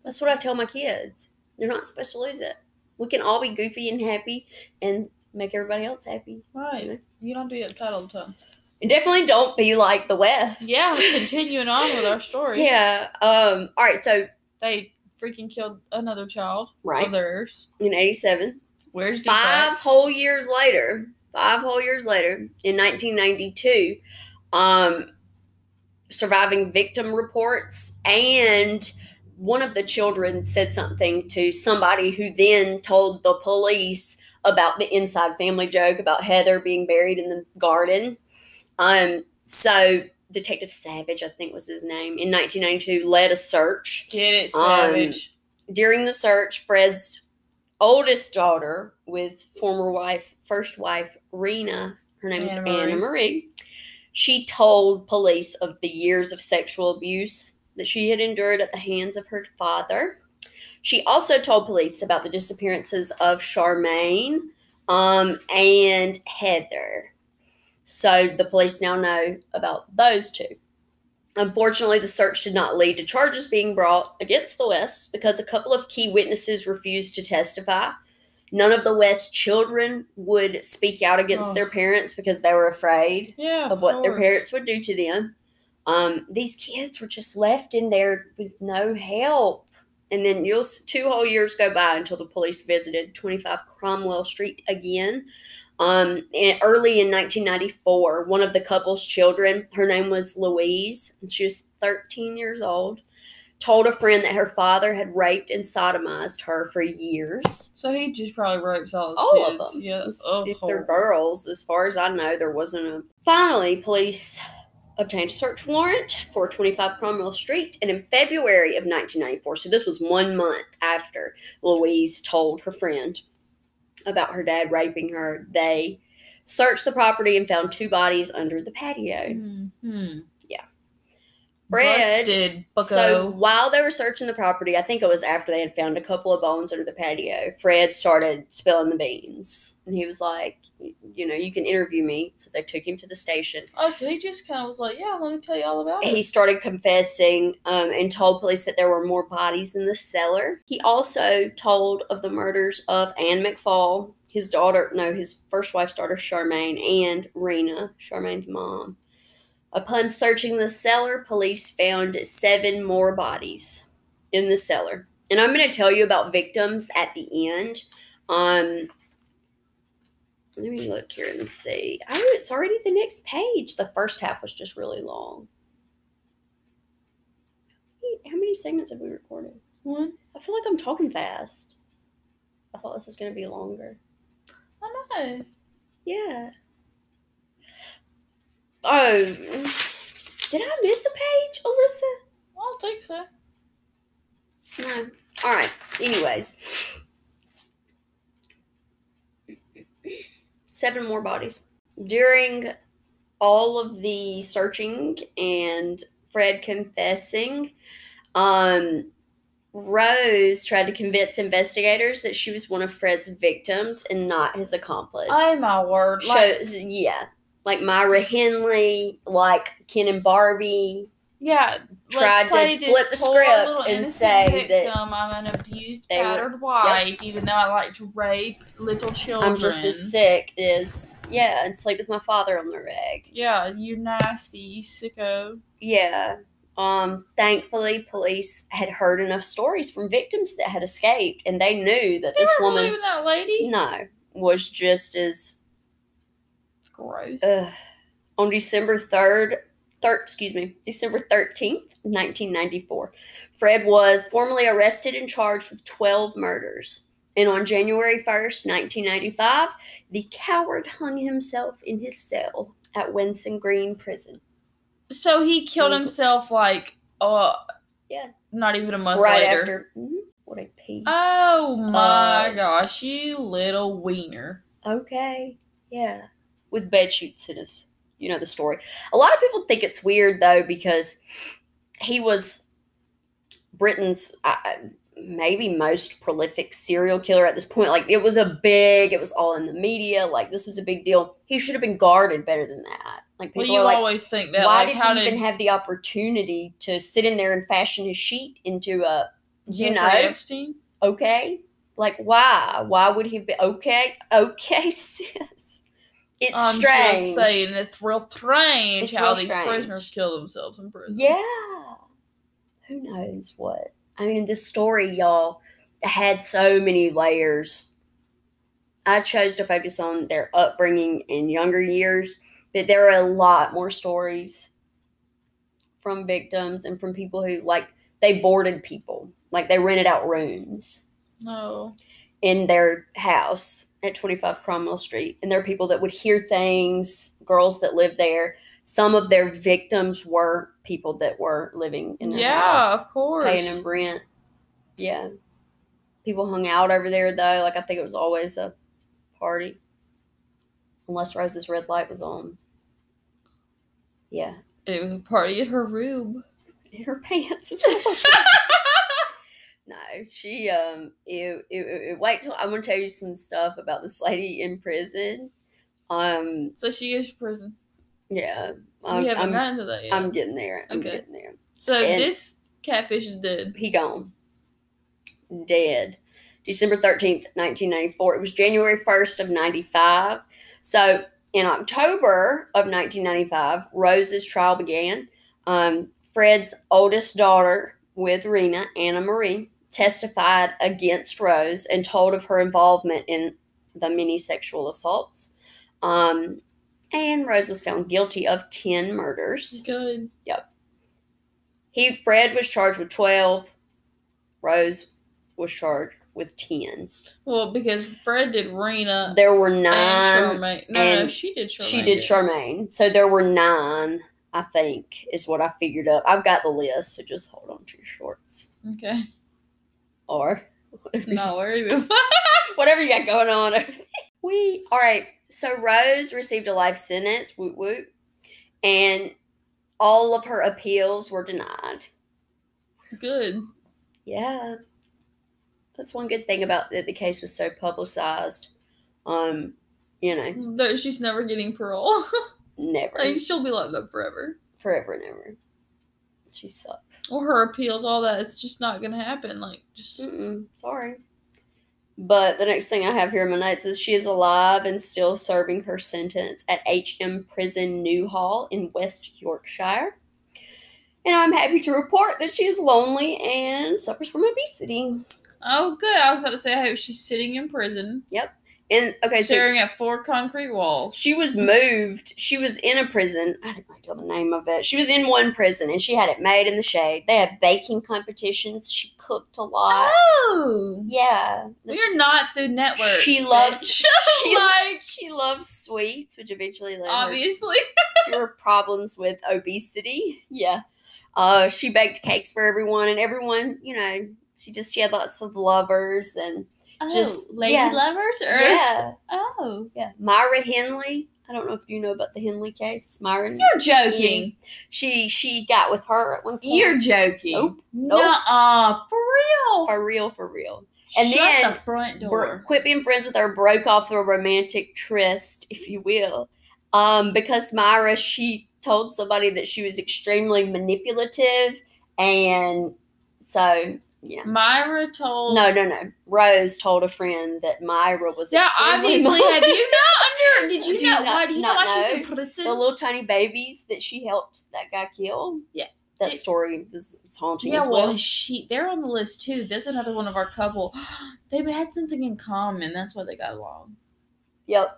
Speaker 2: That's what I tell my kids. They're not supposed to lose it. We can all be goofy and happy and make everybody else happy.
Speaker 1: Right. You don't be uptight all the time.
Speaker 2: And definitely don't be like the West.
Speaker 1: Yeah, continuing on with our story.
Speaker 2: yeah. Um, all right, so
Speaker 1: They freaking killed another child
Speaker 2: right
Speaker 1: of theirs.
Speaker 2: in eighty seven.
Speaker 1: Where's
Speaker 2: Five whole years later, five whole years later, in nineteen ninety two, um surviving victim reports and one of the children said something to somebody who then told the police about the inside family joke about Heather being buried in the garden. Um, so Detective Savage, I think was his name, in 1992 led a search.
Speaker 1: Get it,
Speaker 2: Um,
Speaker 1: Savage.
Speaker 2: During the search, Fred's oldest daughter, with former wife, first wife Rena, her name is
Speaker 1: Anna Marie.
Speaker 2: Anna Marie, she told police of the years of sexual abuse that she had endured at the hands of her father. She also told police about the disappearances of Charmaine um, and Heather. So the police now know about those two. Unfortunately, the search did not lead to charges being brought against the West because a couple of key witnesses refused to testify. None of the West children would speak out against
Speaker 1: Oh.
Speaker 2: their parents because they were afraid
Speaker 1: yeah,
Speaker 2: of what their parents would do to them. Um, these kids were just left in there with no help. And then you'll two whole years go by until the police visited 25 Cromwell Street again. Um, and early in 1994, one of the couple's children, her name was Louise, and she was 13 years old, told a friend that her father had raped and sodomized her for years.
Speaker 1: So he just probably rapes all his
Speaker 2: All of
Speaker 1: kids.
Speaker 2: them.
Speaker 1: That's oh,
Speaker 2: if they're girls, as far as I know, there wasn't a. Finally, police obtained a search warrant for 25 Cromwell Street, and in February of 1994, so this was one month after Louise told her friend about her dad raping her, they searched the property and found two bodies under the patio.
Speaker 1: Hmm.
Speaker 2: Fred-
Speaker 1: Busted.
Speaker 2: So while they were searching the property, I think it was after they had found a couple of bones under the patio, Fred started spilling the beans. And he was like, you know, you can interview me. So they took him to the station.
Speaker 1: oh, so he just kind of was like, yeah, let me tell you all about it.
Speaker 2: He started confessing um, and told police that there were more bodies in the cellar. He also told of the murders of Anne McFall, his daughter, no, his first wife's daughter, Charmaine, and Rena, Charmaine's mom. Upon searching the cellar, police found seven more bodies in the cellar. And I'm going to tell you about victims at the end. Um, let me look here and see. Oh, it's already the next page. The first half was just really long. How many segments have we recorded?
Speaker 1: One.
Speaker 2: I feel like I'm talking fast. I thought this was going to be longer.
Speaker 1: I know.
Speaker 2: Yeah. Oh, did I miss a page, Alyssa?
Speaker 1: I don't think so.
Speaker 2: No. All right. Anyways, seven more bodies. During all of the searching and Fred confessing, um, Rose tried to convince investigators that she was one of Fred's victims and not his accomplice.
Speaker 1: Oh my word! Like,
Speaker 2: Shows, yeah, like Myra Hindley, like Ken and Barbie.
Speaker 1: yeah,
Speaker 2: tried to
Speaker 1: let's play this
Speaker 2: flip the script and say that
Speaker 1: I'm an abused,
Speaker 2: were-
Speaker 1: battered wife, even though I like to rape little children.
Speaker 2: I'm just as sick as yeah, and sleep with my father on the reg.
Speaker 1: Yeah, you nasty, you sicko.
Speaker 2: Yeah. Um, thankfully, police had heard enough stories from victims that had escaped, and they knew that
Speaker 1: They
Speaker 2: this woman,
Speaker 1: that lady.
Speaker 2: no, was just as
Speaker 1: Gross.
Speaker 2: Ugh. On December 3rd, thir- excuse me, December 13th, 1994. Fred was formally arrested and charged with 12 murders. And on January 1st, 1995, the coward hung himself in his cell at Winson Green Prison.
Speaker 1: So he killed himself like uh
Speaker 2: Yeah.
Speaker 1: not even a month
Speaker 2: right
Speaker 1: later.
Speaker 2: after. Mhm. What a piece.
Speaker 1: Oh my
Speaker 2: Uh,
Speaker 1: gosh, you little wiener.
Speaker 2: Okay. Yeah. With bed sheets in his, you know the story. A lot of people think it's weird though because he was Britain's uh, maybe most prolific serial killer at this point. Like it was a big, it was all in the media. Like this was a big deal. He should have been guarded better than that. Like
Speaker 1: Well,
Speaker 2: people
Speaker 1: you
Speaker 2: are like,
Speaker 1: always think that.
Speaker 2: why
Speaker 1: like,
Speaker 2: did he
Speaker 1: did
Speaker 2: even have the opportunity to sit in there and fashion his sheet into a, you
Speaker 1: Jeffrey
Speaker 2: know,
Speaker 1: Epstein?
Speaker 2: okay? Like why? Why would he be okay? Okay, sis. It's
Speaker 1: I'm
Speaker 2: strange.
Speaker 1: just saying it's real strange
Speaker 2: It's
Speaker 1: how
Speaker 2: real
Speaker 1: these
Speaker 2: strange.
Speaker 1: prisoners kill themselves in prison.
Speaker 2: Yeah. Who knows what? I mean, this story, y'all, had so many layers. I chose to focus on their upbringing in younger years, but there are a lot more stories from victims and from people who, like, they boarded people. Like, they rented out rooms
Speaker 1: No.
Speaker 2: in their house at 25 Cromwell Street. And there are people that would hear things, girls that lived there. Some of their victims were people that were living in their
Speaker 1: Yeah,
Speaker 2: house,
Speaker 1: of course.
Speaker 2: paying them rent. Yeah. People hung out over there, though. Like, I think it was always a party. Unless Rose's red light was on. Yeah.
Speaker 1: It was a party at her room.
Speaker 2: In her pants as well. No, she um it, it, it, wait till I'm gonna tell you some stuff about this lady in prison. Um
Speaker 1: so she is prison.
Speaker 2: yeah.
Speaker 1: We
Speaker 2: I'm,
Speaker 1: haven't
Speaker 2: I'm,
Speaker 1: gotten to that yet.
Speaker 2: I'm getting there. I'm
Speaker 1: Okay.
Speaker 2: getting there.
Speaker 1: so
Speaker 2: and-
Speaker 1: this catfish is dead.
Speaker 2: He gone. Dead. December 13th, 1994. It was January 1st of 95. So in October of 1995, Rose's trial began. Um, Fred's oldest daughter with Rena, Anna Marie, testified against Rose and told of her involvement in the many sexual assaults. Um, and Rose was found guilty of 10 murders.
Speaker 1: Good. Yep.
Speaker 2: He Fred was charged with 12. Rose was charged with 10.
Speaker 1: Well, because Fred did Rena
Speaker 2: There were
Speaker 1: and
Speaker 2: nine.
Speaker 1: Charmaine. No, no, she did Charmaine.
Speaker 2: She did Charmaine. So there were nine, I think, is what I figured up. I've got the list, so just hold on to your shorts.
Speaker 1: Okay.
Speaker 2: Or whatever, you-
Speaker 1: No,
Speaker 2: whatever you got going on. we all right. So Rose received a life sentence, woot woot, and all of her appeals were denied.
Speaker 1: Good.
Speaker 2: Yeah. That's one good thing about that the case was so publicized. Um, you know,
Speaker 1: Though she's never getting parole.
Speaker 2: never.
Speaker 1: like she'll be locked up forever.
Speaker 2: Forever and ever. She sucks.
Speaker 1: Or her appeals, all that. It's just not gonna happen. Like just
Speaker 2: Mm-mm, sorry. But the next thing I have here in my notes is she is alive and still serving her sentence at HM Prison New Hall in West Yorkshire. And I'm happy to report that she is lonely and suffers from obesity.
Speaker 1: Oh, good. I was about to say, I hope she's sitting in prison,
Speaker 2: And okay, so
Speaker 1: staring at four concrete walls.
Speaker 2: she was moved. She was in a prison. I didn't write down the name of it. She was in one prison and she had it made in the shade. They had baking competitions. She cooked a lot.
Speaker 1: Oh,
Speaker 2: Yeah. This-
Speaker 1: we're not Food Network.
Speaker 2: She loved she,
Speaker 1: like
Speaker 2: she loved sweets, which eventually led her
Speaker 1: obviously.
Speaker 2: to her problems with obesity. Yeah. Uh, she baked cakes for everyone, and everyone, you know, she just she had lots of lovers, and Just-
Speaker 1: oh, lady
Speaker 2: yeah.
Speaker 1: lovers or
Speaker 2: yeah,
Speaker 1: oh,
Speaker 2: yeah. Myra Hindley. I don't know if you know about the Hindley case. Myra,
Speaker 1: you're joking.
Speaker 2: she she got with her at one point.
Speaker 1: You're joking.
Speaker 2: Nope.
Speaker 1: Nuh-uh. for real.
Speaker 2: for real, for real. And
Speaker 1: Shut
Speaker 2: then
Speaker 1: the front
Speaker 2: bro-
Speaker 1: door.
Speaker 2: quit being friends with her, broke off the romantic tryst, if you will, um, because Myra she told somebody that she was extremely manipulative, and so yeah.
Speaker 1: Myra told.
Speaker 2: No, no, no. Rose told a friend that Myra was
Speaker 1: Yeah, obviously. have you not? Under, did you
Speaker 2: Do you
Speaker 1: know?
Speaker 2: not-
Speaker 1: why do you know
Speaker 2: not
Speaker 1: why she's
Speaker 2: know?
Speaker 1: in prison?
Speaker 2: the little tiny babies that she helped that guy kill.
Speaker 1: Yeah.
Speaker 2: that
Speaker 1: Did-
Speaker 2: story is it's haunting
Speaker 1: Yeah,
Speaker 2: as well.
Speaker 1: well, she they're on the list too. There's another one of our couple. They had something in common. That's why they got along.
Speaker 2: Yep.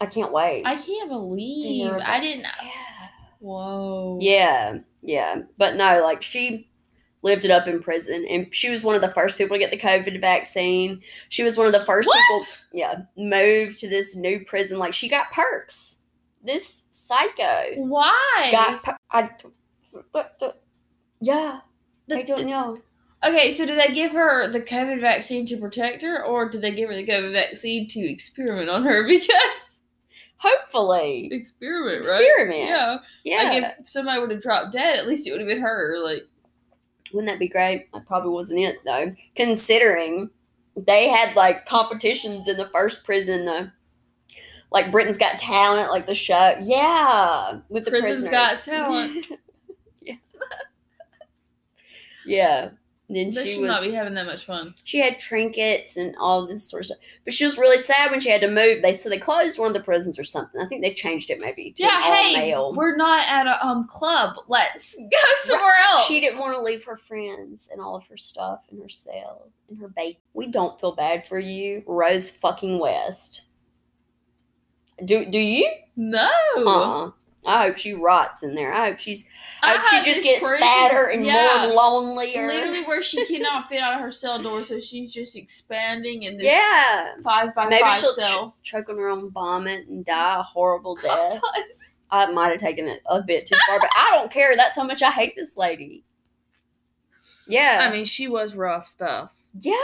Speaker 2: I can't wait.
Speaker 1: I can't believe I didn't.
Speaker 2: yeah.
Speaker 1: Whoa.
Speaker 2: Yeah, yeah. But no, like she lived it up in prison and she was one of the first people to get the COVID vaccine. She was one of the first
Speaker 1: What?
Speaker 2: people yeah, moved to this new prison. Like she got perks. This psycho
Speaker 1: Why?
Speaker 2: got per- I what the yeah.
Speaker 1: The-
Speaker 2: I don't know.
Speaker 1: Okay, so did they give her the COVID vaccine to protect her, or did they give her the COVID vaccine to experiment on her? Because
Speaker 2: Hopefully.
Speaker 1: experiment, right?
Speaker 2: Experiment.
Speaker 1: Yeah.
Speaker 2: Yeah.
Speaker 1: Like if somebody would have dropped dead, at least it would have been her. Like,
Speaker 2: Wouldn't that be great? I probably wasn't it though. Considering they had like competitions in the first prison though. Like Britain's Got Talent, like the show. Yeah. With the
Speaker 1: Prison's
Speaker 2: prisoners.
Speaker 1: Got Talent.
Speaker 2: yeah. Yeah. Then
Speaker 1: they
Speaker 2: she
Speaker 1: should
Speaker 2: was
Speaker 1: not be having that much fun.
Speaker 2: she had trinkets and all this sort of stuff. But she was really sad when she had to move. They so they closed one of the prisons or something. I think they changed it maybe. To
Speaker 1: Yeah, hey,
Speaker 2: male.
Speaker 1: we're not at a um club. Let's go somewhere else.
Speaker 2: She didn't want to leave her friends and all of her stuff and her cell and her baby. We don't feel bad for you, Rose fucking West. Do do you?
Speaker 1: No.
Speaker 2: Uh-uh. I hope she rots in there. I hope she's. I,
Speaker 1: I
Speaker 2: hope she just gets
Speaker 1: prison-
Speaker 2: fatter and
Speaker 1: yeah.
Speaker 2: more lonelier.
Speaker 1: Literally, where she cannot fit out of her cell door, so she's just expanding in this
Speaker 2: yeah.
Speaker 1: five by
Speaker 2: Maybe
Speaker 1: five
Speaker 2: she'll
Speaker 1: cell.
Speaker 2: ch- choke on her own vomit and die a horrible death. I might have taken it a bit too far, but I don't care. That's how much I hate this lady. Yeah.
Speaker 1: I mean, she was rough stuff.
Speaker 2: Yeah.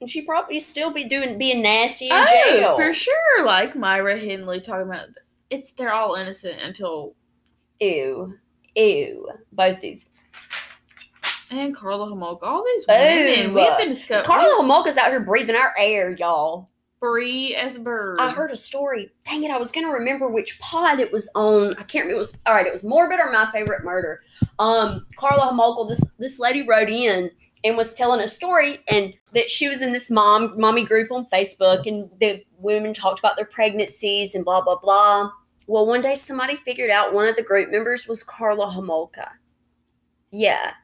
Speaker 2: And she probably still be doing being nasty in
Speaker 1: Oh,
Speaker 2: jail.
Speaker 1: for sure. Like Myra Hindley talking about, it's they're all innocent until
Speaker 2: Ew. Ew. Both these.
Speaker 1: and Karla Homolka. All these women we've been discussing.
Speaker 2: Karla Homolka's out here breathing our air, y'all.
Speaker 1: free as a bird.
Speaker 2: I heard a story. Dang it, I was gonna remember which pod it was on. I can't remember. It was all right. It was Morbid or My Favorite Murder. Um, Karla Homolka, this this lady wrote in and was telling a story, and that she was in this mom mommy group on Facebook, and the women talked about their pregnancies and blah blah blah. Well, one day somebody figured out one of the group members was Karla Homolka. Yeah.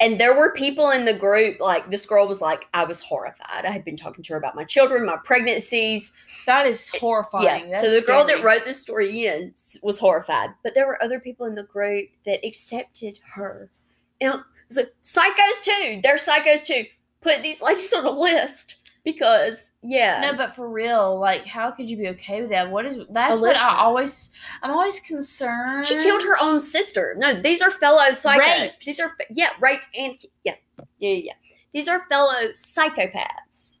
Speaker 2: And there were people in the group, like this girl was like, I was horrified. I had been talking to her about my children, my pregnancies.
Speaker 1: that is horrifying.
Speaker 2: Yeah.
Speaker 1: That's
Speaker 2: so the girl that wrote this story in was horrified, but there were other people in the group that accepted her. And it was like psychos too. They're psychos too. Put these ladies on a list because yeah.
Speaker 1: No, but for real, like, how could you be okay with that? What is that's what I always I'm always concerned.
Speaker 2: she killed her own sister. No, these are fellow psychopaths
Speaker 1: Raped.
Speaker 2: These are yeah, raped and yeah, yeah, yeah. These are fellow psychopaths.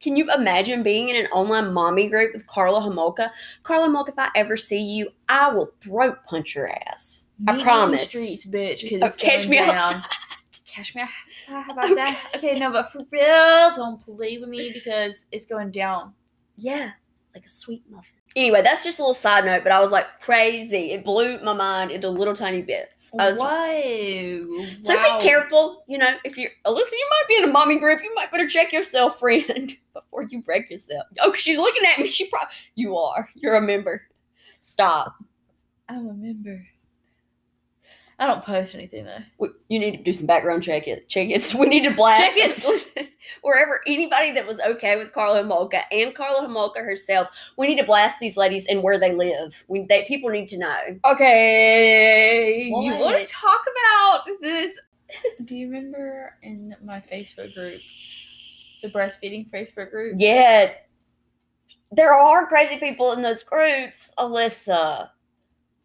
Speaker 2: Can you imagine being in an online mommy group with Karla Homolka? Karla Homolka, if I ever see you, I will throat punch your ass. I
Speaker 1: Meet me in the
Speaker 2: promise.
Speaker 1: streets, bitch.
Speaker 2: Oh, catch me
Speaker 1: down.
Speaker 2: outside.
Speaker 1: Catch me outside. How about that? Okay, no, but for real, don't play with me because it's going down.
Speaker 2: Yeah, like a sweet muffin. Anyway, that's just a little side note, but I was like crazy. It blew my mind into little tiny bits. I was
Speaker 1: Whoa.
Speaker 2: So
Speaker 1: Wow.
Speaker 2: be careful, you know, if you're Alyssa, you might be in a mommy group, you might better check yourself, friend, before you break yourself. Oh, she's looking at me. She probably you are. You're a member. Stop.
Speaker 1: I'm a member. I don't post anything though.
Speaker 2: We, you need to do some background check it check it. We need to blast
Speaker 1: Check it.
Speaker 2: wherever anybody that was okay with Karla Homolka and Karla Homolka herself. We need to blast these ladies and where they live. We they people need to know. Okay,
Speaker 1: You
Speaker 2: you
Speaker 1: want
Speaker 2: want
Speaker 1: to talk about this? Do you remember in my Facebook group, the breastfeeding Facebook group?
Speaker 2: Yes. There are crazy people in those groups, Alyssa.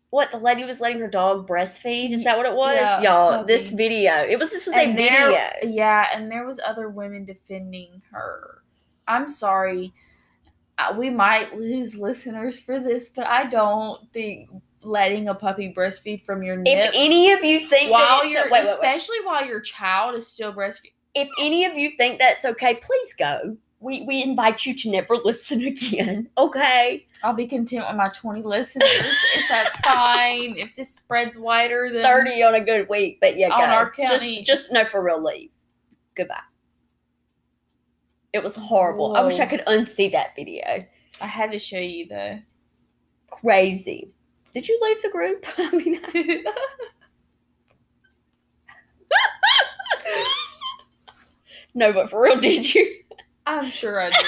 Speaker 2: What the lady was letting her dog breastfeed? Is that what it was?
Speaker 1: Yeah,
Speaker 2: Y'all,
Speaker 1: puppy.
Speaker 2: this video. It was this was a
Speaker 1: there-
Speaker 2: video.
Speaker 1: Yeah, and there was other women defending her. I'm sorry. Uh, We might lose listeners for this, but I don't think letting a puppy breastfeed from your
Speaker 2: If any of you think
Speaker 1: while
Speaker 2: that
Speaker 1: you're
Speaker 2: wait, wait, wait.
Speaker 1: especially while your child is still breastfeeding.
Speaker 2: if any of you think that's okay, please go. We we invite you to never listen again. Okay.
Speaker 1: I'll be content with my 20 listeners if that's fine. If this spreads wider than
Speaker 2: 30 on a good week, but yeah,
Speaker 1: On
Speaker 2: go. Just just no for real leave. Goodbye. It was horrible. I wish I could unsee that video.
Speaker 1: I had to show you though.
Speaker 2: Crazy. Did you leave the group? I mean, no, but for real, did you?
Speaker 1: I'm sure I did.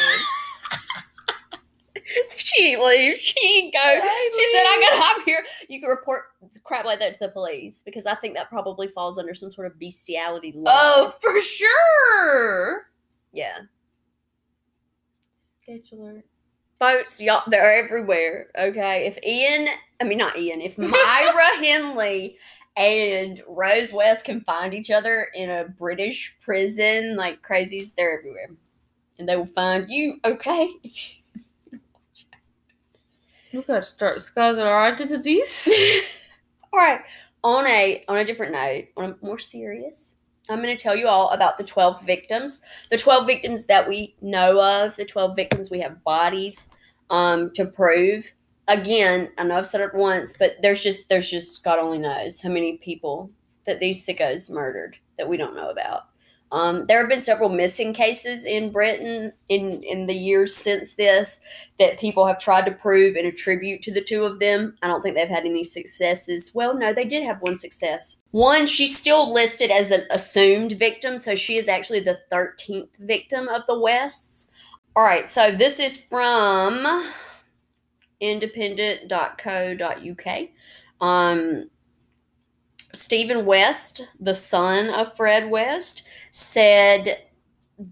Speaker 2: She ain't leave. She ain't go.
Speaker 1: I
Speaker 2: She said, I
Speaker 1: leave.
Speaker 2: got I'm here. You can report crap like that to the police because I think that probably falls under some sort of bestiality law.
Speaker 1: Oh, for sure.
Speaker 2: yeah.
Speaker 1: Sketch alert.
Speaker 2: Folks, y'all, they're everywhere. Okay. If Ian, I mean, not Ian, if Myra Hindley and Rose West can find each other in a British prison like crazies, they're everywhere. And they will find you, okay?
Speaker 1: We gotta start disguising our identities.
Speaker 2: All right. On a on a different note, on a more serious, I'm going to tell you all about the 12 victims. The 12 victims that we know of, the 12 victims we have bodies um, to prove. Again, I know I've said it once, but there's just there's just God only knows how many people that these sickos murdered that we don't know about. Um, there have been several missing cases in Britain in in the years since this that people have tried to prove and attribute to the two of them. I don't think they've had any successes. Well, no, they did have one success. One, she's still listed as an assumed victim, so she is actually the 13th victim of the Wests. All right, so this is from independent.co.uk. Um, Stephen West, the son of Fred West, said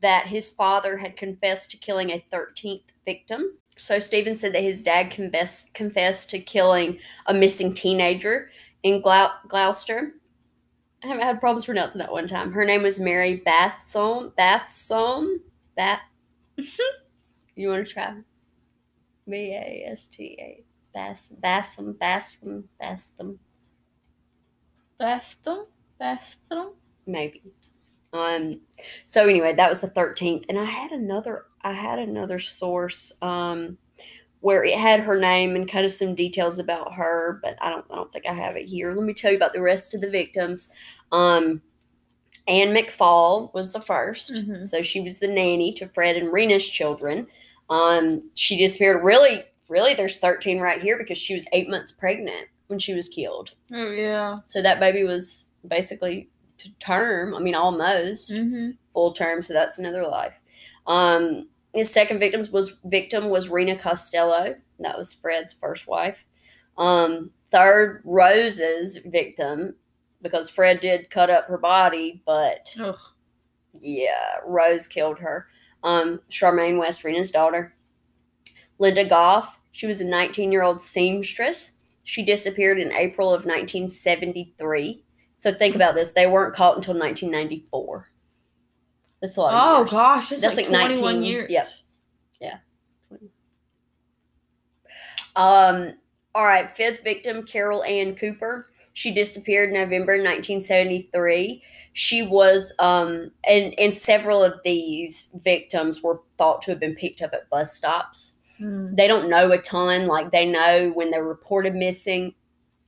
Speaker 2: that his father had confessed to killing a 13th victim. So Stephen said that his dad confessed, confessed to killing a missing teenager in Glou- Gloucester. I haven't had problems pronouncing that one time. Her name was Mary Bathsom. Bathsom? Bath. you want to try? B A S T A. Bass, Bassam, Bassam, Bassam.
Speaker 1: Bastum?
Speaker 2: maybe. Um so anyway, that was the 13th and I had another I had another source um where it had her name and kind of some details about her, but I don't I don't think I have it here. Let me tell you about the rest of the victims. Um Anne McFall was the 1st
Speaker 1: Mhm.
Speaker 2: So she was the nanny to Fred and Rena's children. Um she disappeared really really there's 13 right here because she was 8 months pregnant when she was killed.
Speaker 1: Oh, yeah.
Speaker 2: So that baby was basically to term. I mean, almost
Speaker 1: Mm-hmm.
Speaker 2: full term. So that's another life. Um, his second victim was victim was Rena Costello. That was Fred's first wife. Um, third, Rose's victim, because Fred did cut up her body, but
Speaker 1: Ugh.
Speaker 2: yeah, Rose killed her. Um, Charmaine West, Rena's daughter. Lynda Gough, she was a 19 year old seamstress. She disappeared in April of 1973. So think about this. They weren't caught until 1994. That's a lot
Speaker 1: Oh,
Speaker 2: years.
Speaker 1: gosh. That's,
Speaker 2: That's
Speaker 1: like,
Speaker 2: like
Speaker 1: 21
Speaker 2: 19
Speaker 1: years.
Speaker 2: yep. Yeah. Um, all right, fifth victim, Carol Ann Cooper. She disappeared in November 1973. She was, um, and, and several of these victims were thought to have been picked up at bus stops.
Speaker 1: Mm.
Speaker 2: They don't know a ton. Like, they know when they're reported missing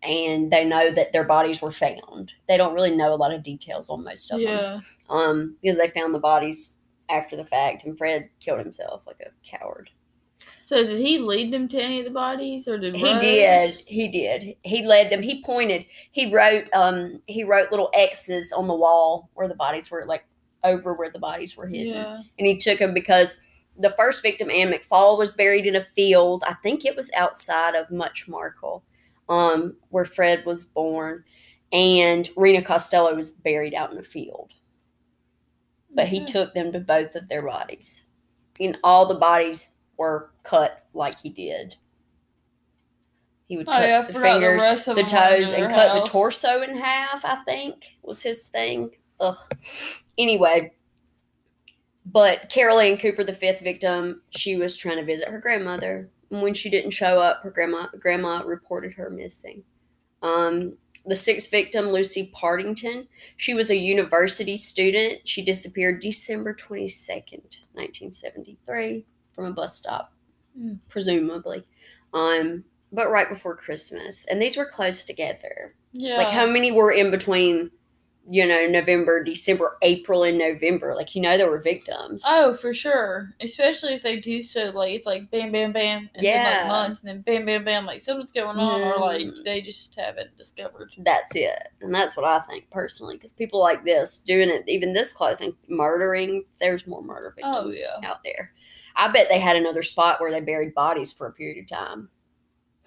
Speaker 2: and they know that their bodies were found. They don't really know a lot of details on most of them um, because they found the bodies after the fact, and Fred killed himself like a coward.
Speaker 1: So did he lead them to any of the bodies, or did
Speaker 2: He
Speaker 1: Rose?
Speaker 2: did. He did. He led them. He pointed. He wrote. Um. He wrote little X's on the wall where the bodies were, like over where the bodies were hidden.
Speaker 1: Yeah.
Speaker 2: And he took them because the first victim, Anne McFall, was buried in a field. I think it was outside of Much Marcle, um, where Fred was born, and Rena Costello was buried out in a field. But he
Speaker 1: Okay.
Speaker 2: took them to both of their bodies, and all the bodies were cut like he did. He would
Speaker 1: Oh,
Speaker 2: cut
Speaker 1: yeah,
Speaker 2: the fingers,
Speaker 1: the
Speaker 2: the
Speaker 1: them were in
Speaker 2: toes, and cut the torso in half. I think was his thing. Ugh. Anyway, but Carol Ann Cooper, the fifth victim, she was trying to visit her grandmother, and when she didn't show up, her grandma grandma reported her missing. Um, the sixth victim, Lucy Partington, she was a university student. She disappeared December twenty second, nineteen seventy three, from a bus stop,
Speaker 1: Mm.
Speaker 2: presumably. Um, but right before Christmas, and these were close together.
Speaker 1: Yeah.
Speaker 2: Like how many were in between, you know, November, December, April, and November? Like you know there were victims.
Speaker 1: Oh, for sure. Especially if they do so late. It's like bam, bam, bam. And then
Speaker 2: Yeah.
Speaker 1: like months, and then bam, bam, bam. Like something's going on, or like
Speaker 2: Mm.
Speaker 1: they just haven't discovered.
Speaker 2: That's it, and that's what I think personally. Because people like this doing it, even this close and murdering, there's more murder
Speaker 1: Oh,
Speaker 2: victims
Speaker 1: yeah.
Speaker 2: out there. I bet they had another spot where they buried bodies for a period of time.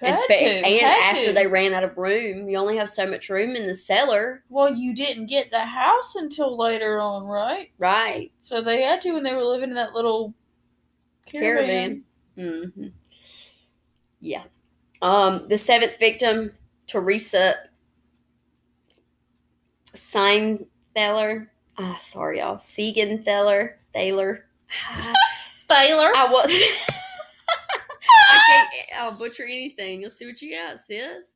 Speaker 1: Had
Speaker 2: Espe-
Speaker 1: to,
Speaker 2: and after
Speaker 1: to.
Speaker 2: they ran out of room, you only have so much room in the cellar,
Speaker 1: Well, you didn't get the house until later on, right?
Speaker 2: right?
Speaker 1: So they had to when they were living in that little caravan.
Speaker 2: Caravan. hmm Yeah. Um, the seventh victim, Teresa Seintheller. Ah, sorry, y'all. Siegenthaler. Thaler.
Speaker 1: Baylor.
Speaker 2: I was. Can't. I'll butcher anything. You'll see what you got, sis.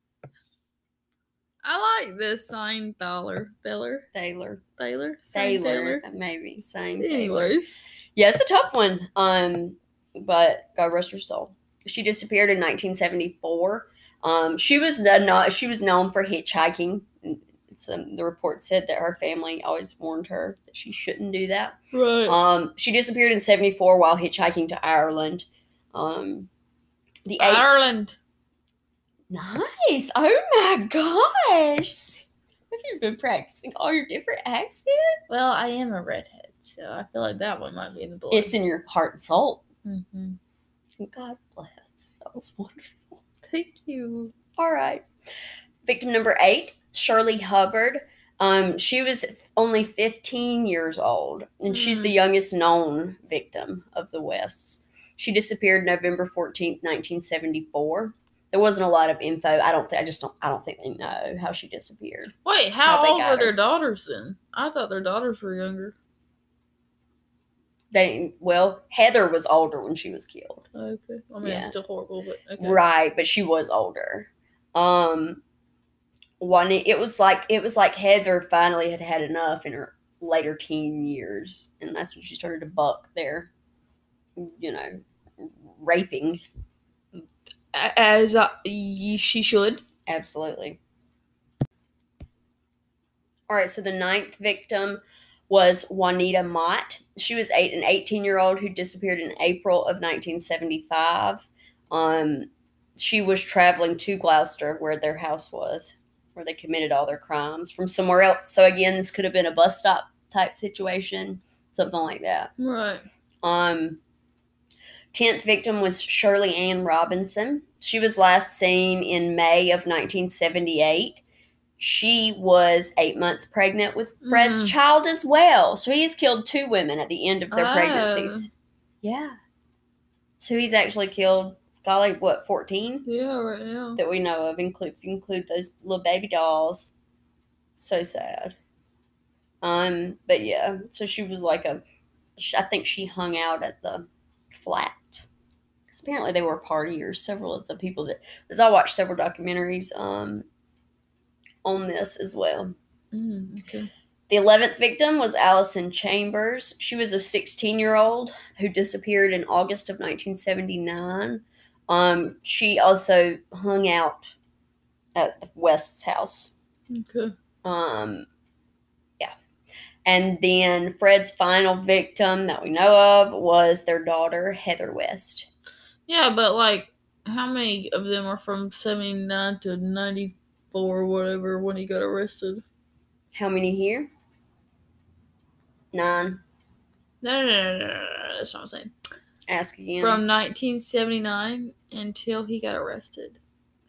Speaker 1: I like this sign Thaler. Thaler.
Speaker 2: Thaler.
Speaker 1: Thaler.
Speaker 2: Thaler. Maybe. Same.
Speaker 1: Anyways.
Speaker 2: Yeah, it's a tough one. Um, but God rest her soul. She disappeared in 1974. Um, she was not. She was known for hitchhiking. It's, um, the report said that her family always warned her that she shouldn't do that.
Speaker 1: Right.
Speaker 2: Um, she disappeared in 74 while hitchhiking to Ireland. Um, the eight.
Speaker 1: Ireland.
Speaker 2: Nice. Oh my gosh. Have you been practicing all your different accents?
Speaker 1: Well, I am a redhead, so I feel like that one might be in the blood.
Speaker 2: It's in your heart and soul.
Speaker 1: hmm
Speaker 2: God bless. That was wonderful.
Speaker 1: Thank you.
Speaker 2: All right. Victim number eight, Shirley Hubbard. Um, she was only 15 years old, and she's
Speaker 1: Mm.
Speaker 2: the youngest known victim of the Wests. She disappeared November 14th, 1974. There wasn't a lot of info. I don't think I just don't I don't think they know how she disappeared.
Speaker 1: Wait, how
Speaker 2: How
Speaker 1: old were
Speaker 2: her.
Speaker 1: their daughters then? I thought their daughters were younger.
Speaker 2: They well, Heather was older when she was killed.
Speaker 1: Okay. I mean,
Speaker 2: Yeah.
Speaker 1: it's still horrible, but okay.
Speaker 2: Right, but she was older. Um one it was like it was like Heather finally had had enough in her later teen years and that's when she started to buck their you know raping
Speaker 1: As uh, y- she should.
Speaker 2: absolutely. All right, so the ninth victim was Juanita Mott. She was eight, an 18 year old who disappeared in April of 1975. Um, she was traveling to Gloucester, where their house was, where they committed all their crimes from somewhere else. So again, this could have been a bus stop type situation, something like that.
Speaker 1: Right.
Speaker 2: Um, tenth victim was Shirley Ann Robinson. She was last seen in May of 1978. She was eight months pregnant with Fred's
Speaker 1: Mm.
Speaker 2: child as well. So he's killed two women at the end of their
Speaker 1: Oh.
Speaker 2: pregnancies. Yeah. So he's actually killed, golly, what, 14
Speaker 1: Yeah, right now.
Speaker 2: that we know of, include include those little baby dolls. So sad. Um, but yeah, so she was like a, I think she hung out at the flat. 'Cause apparently they were partiers. Several of the people that, as I watched several documentaries um on this as well.
Speaker 1: Mm, okay.
Speaker 2: The 11th victim was Alison Chambers. She was a 16 year old who disappeared in August of 1979. Um, she also hung out at the West's house.
Speaker 1: Okay.
Speaker 2: Um. And then Fred's final victim that we know of was their daughter, Heather West.
Speaker 1: Yeah, but like, how many of them are from 79 to 94, whatever, when he got arrested?
Speaker 2: How many here? Nine.
Speaker 1: No, no, no, no, no, that's not what I'm saying.
Speaker 2: Ask again.
Speaker 1: From 1979 until he got arrested,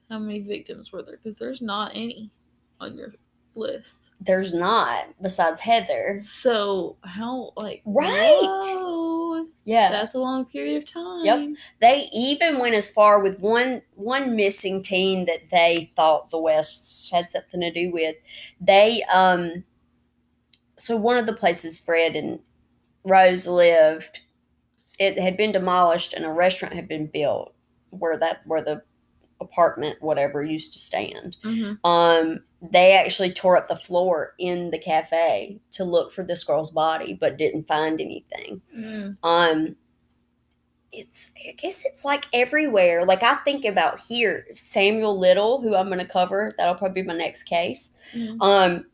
Speaker 1: how many victims were there? Because there's not any on your list.
Speaker 2: There's not, besides Heather.
Speaker 1: So, how, like,
Speaker 2: Right.
Speaker 1: whoa,
Speaker 2: Yeah.
Speaker 1: that's a long period of time.
Speaker 2: Yep. They even went as far with one one missing teen that they thought the Wests had something to do with. They um so one of the places Fred and Rose lived, it had been demolished and a restaurant had been built where that where the apartment whatever used to stand.
Speaker 1: hmm
Speaker 2: Um they actually tore up the floor in the cafe to look for this girl's body but didn't find anything
Speaker 1: Mm.
Speaker 2: um it's i guess it's like everywhere like i think about here samuel little who i'm going to cover that'll probably be my next case
Speaker 1: Mm.
Speaker 2: um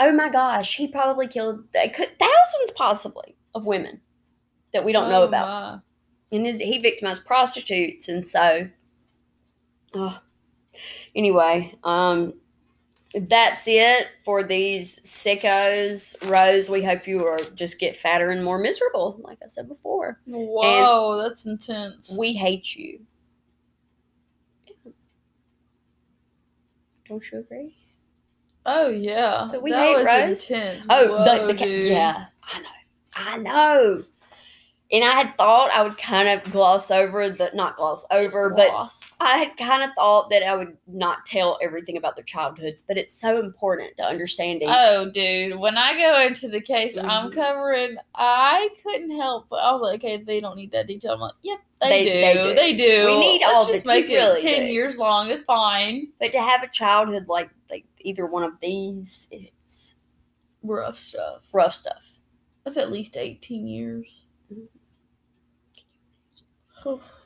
Speaker 2: oh my gosh he probably killed could thousands possibly of women that we don't know
Speaker 1: Oh,
Speaker 2: about
Speaker 1: my.
Speaker 2: and his, he victimized prostitutes and so oh. anyway um that's it for these sickos. Rose, we hope you are just get fatter and more miserable, like I said before.
Speaker 1: Whoa, that's intense.
Speaker 2: We hate you. Don't you agree?
Speaker 1: oh yeah,
Speaker 2: But we
Speaker 1: that
Speaker 2: hate
Speaker 1: was
Speaker 2: Rose.
Speaker 1: intense.
Speaker 2: Oh,
Speaker 1: Whoa,
Speaker 2: the, the ca- yeah, I know, I know. And I had thought I would kind of gloss over the not gloss over, but
Speaker 1: Gloss.
Speaker 2: I had kind of thought that I would not tell everything about their childhoods, but it's so important to understanding.
Speaker 1: Oh, dude, when I go into the case I'm
Speaker 2: Mhm.
Speaker 1: covering, I couldn't help but I was like, okay, they don't need that detail. I'm like, yep, they,
Speaker 2: They-
Speaker 1: do.
Speaker 2: they
Speaker 1: they
Speaker 2: do.
Speaker 1: do.
Speaker 2: We need
Speaker 1: Let's
Speaker 2: all
Speaker 1: just make
Speaker 2: really
Speaker 1: it ten
Speaker 2: do.
Speaker 1: years long. It's fine.
Speaker 2: but to have a childhood like like either one of these, it's
Speaker 1: Rough stuff.
Speaker 2: rough stuff.
Speaker 1: That's at least eighteen years.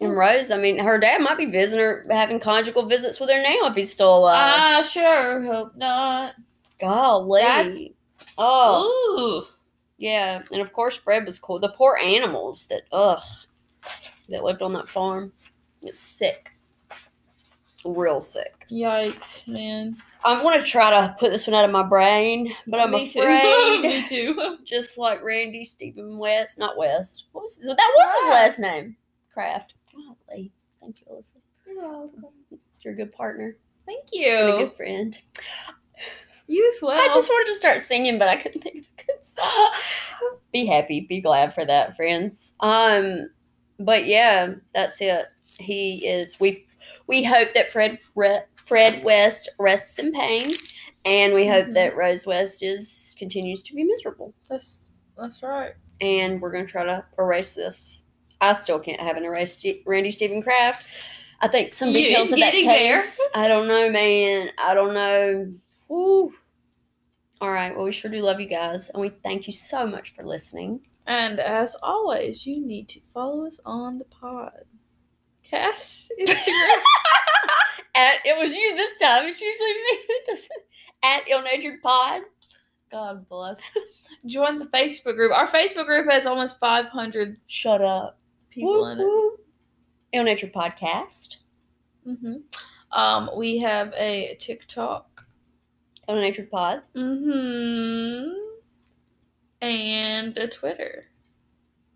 Speaker 2: And Rose, I mean, her dad might be visiting her, having conjugal visits with her now if he's still alive.
Speaker 1: I sure hope not.
Speaker 2: Golly.
Speaker 1: that's-
Speaker 2: oh,
Speaker 1: Ooh.
Speaker 2: yeah. And of course, Fred was cool. The poor animals that, ugh, that lived on that farm. It's sick. Real sick.
Speaker 1: Yikes, man.
Speaker 2: I want to try to put this one out of my brain, but I'm
Speaker 1: Me too.
Speaker 2: afraid.
Speaker 1: Me too.
Speaker 2: just like Randy Steven West, not West. What was that? Was his last name? Kraft. Golly. Thank you, Alyssa.
Speaker 1: You're welcome.
Speaker 2: You're a good partner
Speaker 1: Thank
Speaker 2: and a good friend.
Speaker 1: You as well.
Speaker 2: I just wanted to start singing, but I couldn't think of a good song. be happy, be glad for that, friends. Um, but yeah, that's it. He is. We we hope that Fred Re- Fred West rests in pain, and we hope
Speaker 1: Mhm.
Speaker 2: that Rose West is continues to be miserable.
Speaker 1: That's that's right.
Speaker 2: And we're gonna try to erase this. I still can't have an Ste- Randy Steven Kraft. I think some
Speaker 1: You-
Speaker 2: details
Speaker 1: it's
Speaker 2: of that
Speaker 1: getting there.
Speaker 2: case. I don't know, man. I don't know. Woo. All right. Well, we sure do love you guys, and we thank you so much for listening.
Speaker 1: And as always, you need to follow us on the pod. Cast Instagram.
Speaker 2: At it was you this time. It's usually me that does it. At Ill Natured Pod.
Speaker 1: God bless. Join the Facebook group. Our Facebook group has almost 500
Speaker 2: Shut up.
Speaker 1: People in it.
Speaker 2: Ill Natured Podcast.
Speaker 1: Mm-hmm. Um, we have a TikTok.
Speaker 2: Ill Natured Pod.
Speaker 1: Mm-hmm. And a Twitter.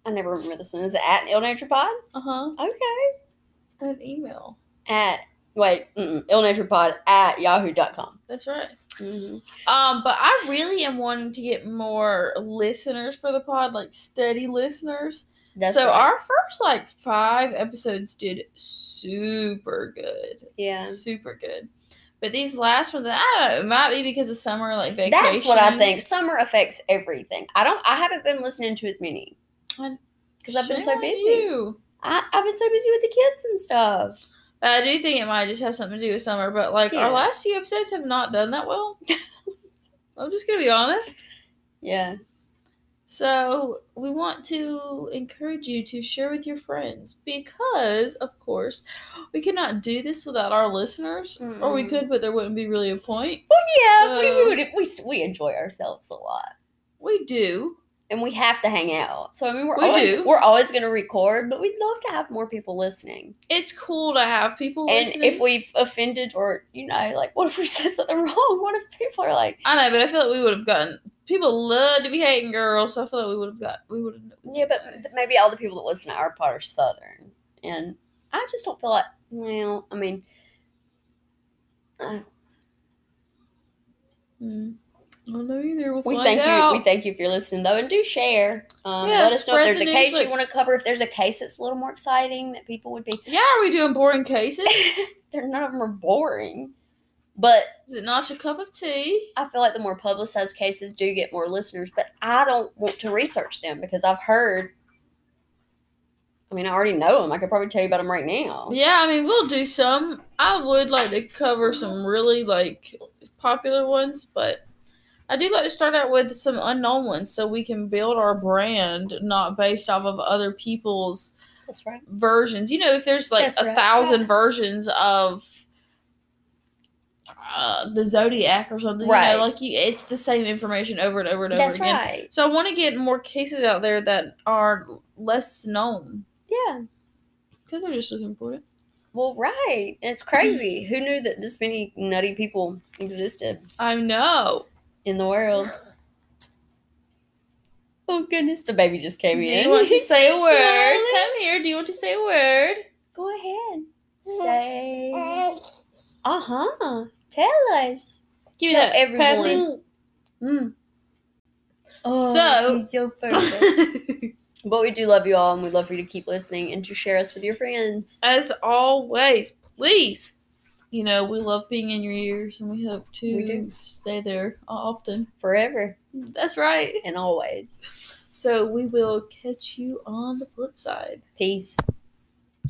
Speaker 2: I never remember this one. Is it at Ill Natured Pod?
Speaker 1: Uh huh.
Speaker 2: Okay.
Speaker 1: An email.
Speaker 2: At wait, Ill Natured Pod at yahoo.com.
Speaker 1: That's right.
Speaker 2: Mm-hmm.
Speaker 1: Um, but I really am wanting to get more listeners for the pod, like steady listeners.
Speaker 2: That's
Speaker 1: so
Speaker 2: right.
Speaker 1: our first like five episodes did super good,
Speaker 2: yeah.
Speaker 1: super good. But these last ones, I don't know, it might be because of summer, like vacation.
Speaker 2: That's what I think. Summer affects everything. I don't. I haven't been listening to as many because I've been so busy.
Speaker 1: you.
Speaker 2: I, I've been so busy with the kids and stuff.
Speaker 1: I do think it might just have something to do with summer, but like
Speaker 2: Yeah.
Speaker 1: our last few episodes have not done that well. I'm just gonna be honest.
Speaker 2: Yeah.
Speaker 1: So we want to encourage you to share with your friends because, of course, we cannot do this without our listeners, or we could, mm-hmm. but there wouldn't be really a point.
Speaker 2: Well, yeah, we,
Speaker 1: So-
Speaker 2: we would we we enjoy ourselves a lot,
Speaker 1: We do.
Speaker 2: and we have to hang out. So I mean, we're
Speaker 1: We
Speaker 2: always
Speaker 1: do.
Speaker 2: we're always going to record, but we'd love to have more people listening.
Speaker 1: It's cool to have people
Speaker 2: And
Speaker 1: listening.
Speaker 2: if we've offended or you know, like, what if we said something wrong? What if people are like,
Speaker 1: I know, but I feel like we would have gotten people love to be hating girls, so I feel like we would have got we would have.
Speaker 2: yeah, but maybe all the people that listen to our pod are Southern, and I just don't feel like. Well, I mean,
Speaker 1: Hmm. I don't know either. We'll
Speaker 2: we thank
Speaker 1: out.
Speaker 2: you. We thank you for listening though, and do share. Um,
Speaker 1: Yeah,
Speaker 2: let us know if there's
Speaker 1: the
Speaker 2: a case
Speaker 1: like-
Speaker 2: you want to cover. If there's a case that's a little more exciting that people would be.
Speaker 1: yeah, are we doing boring cases?
Speaker 2: They're none of them are boring, but
Speaker 1: Is it not your cup of tea?
Speaker 2: I feel like the more publicized cases do get more listeners. But I don't want to research them because I've heard. I mean, I already know them. I could probably tell you about them right now.
Speaker 1: Yeah, I mean, we'll do some. I would like to cover some really like popular ones, but I do like to start out with some unknown ones so we can build our brand not based off of other people's
Speaker 2: That's right.
Speaker 1: versions. You know, if there's like
Speaker 2: That's
Speaker 1: a
Speaker 2: right.
Speaker 1: thousand versions of uh, the zodiac or something,
Speaker 2: Right.
Speaker 1: You know, like you, it's the same information over and over and over
Speaker 2: That's
Speaker 1: again.
Speaker 2: right.
Speaker 1: So I want to get more cases out there that are less known
Speaker 2: Yeah.
Speaker 1: because they're just as important.
Speaker 2: Well, right. And it's crazy. Who knew that this many nutty people existed
Speaker 1: I know.
Speaker 2: in the world? Oh goodness, the baby just came in.
Speaker 1: Do you want to say a word? Come here. Do you want to say a word?
Speaker 2: Go ahead. Say. Uh huh. Tell us.
Speaker 1: Give me
Speaker 2: Tell
Speaker 1: that.
Speaker 2: everyone.
Speaker 1: Patsy.
Speaker 2: Mm. Oh,
Speaker 1: So-
Speaker 2: she's so perfect. but we do love you all, and we'd love for you to keep listening and to share us with your friends.
Speaker 1: As always, please. You know, we love being in your ears and we hope to
Speaker 2: We do.
Speaker 1: stay there often.
Speaker 2: Forever
Speaker 1: That's right.
Speaker 2: and always.
Speaker 1: So we will catch you on the flip side.
Speaker 2: Peace.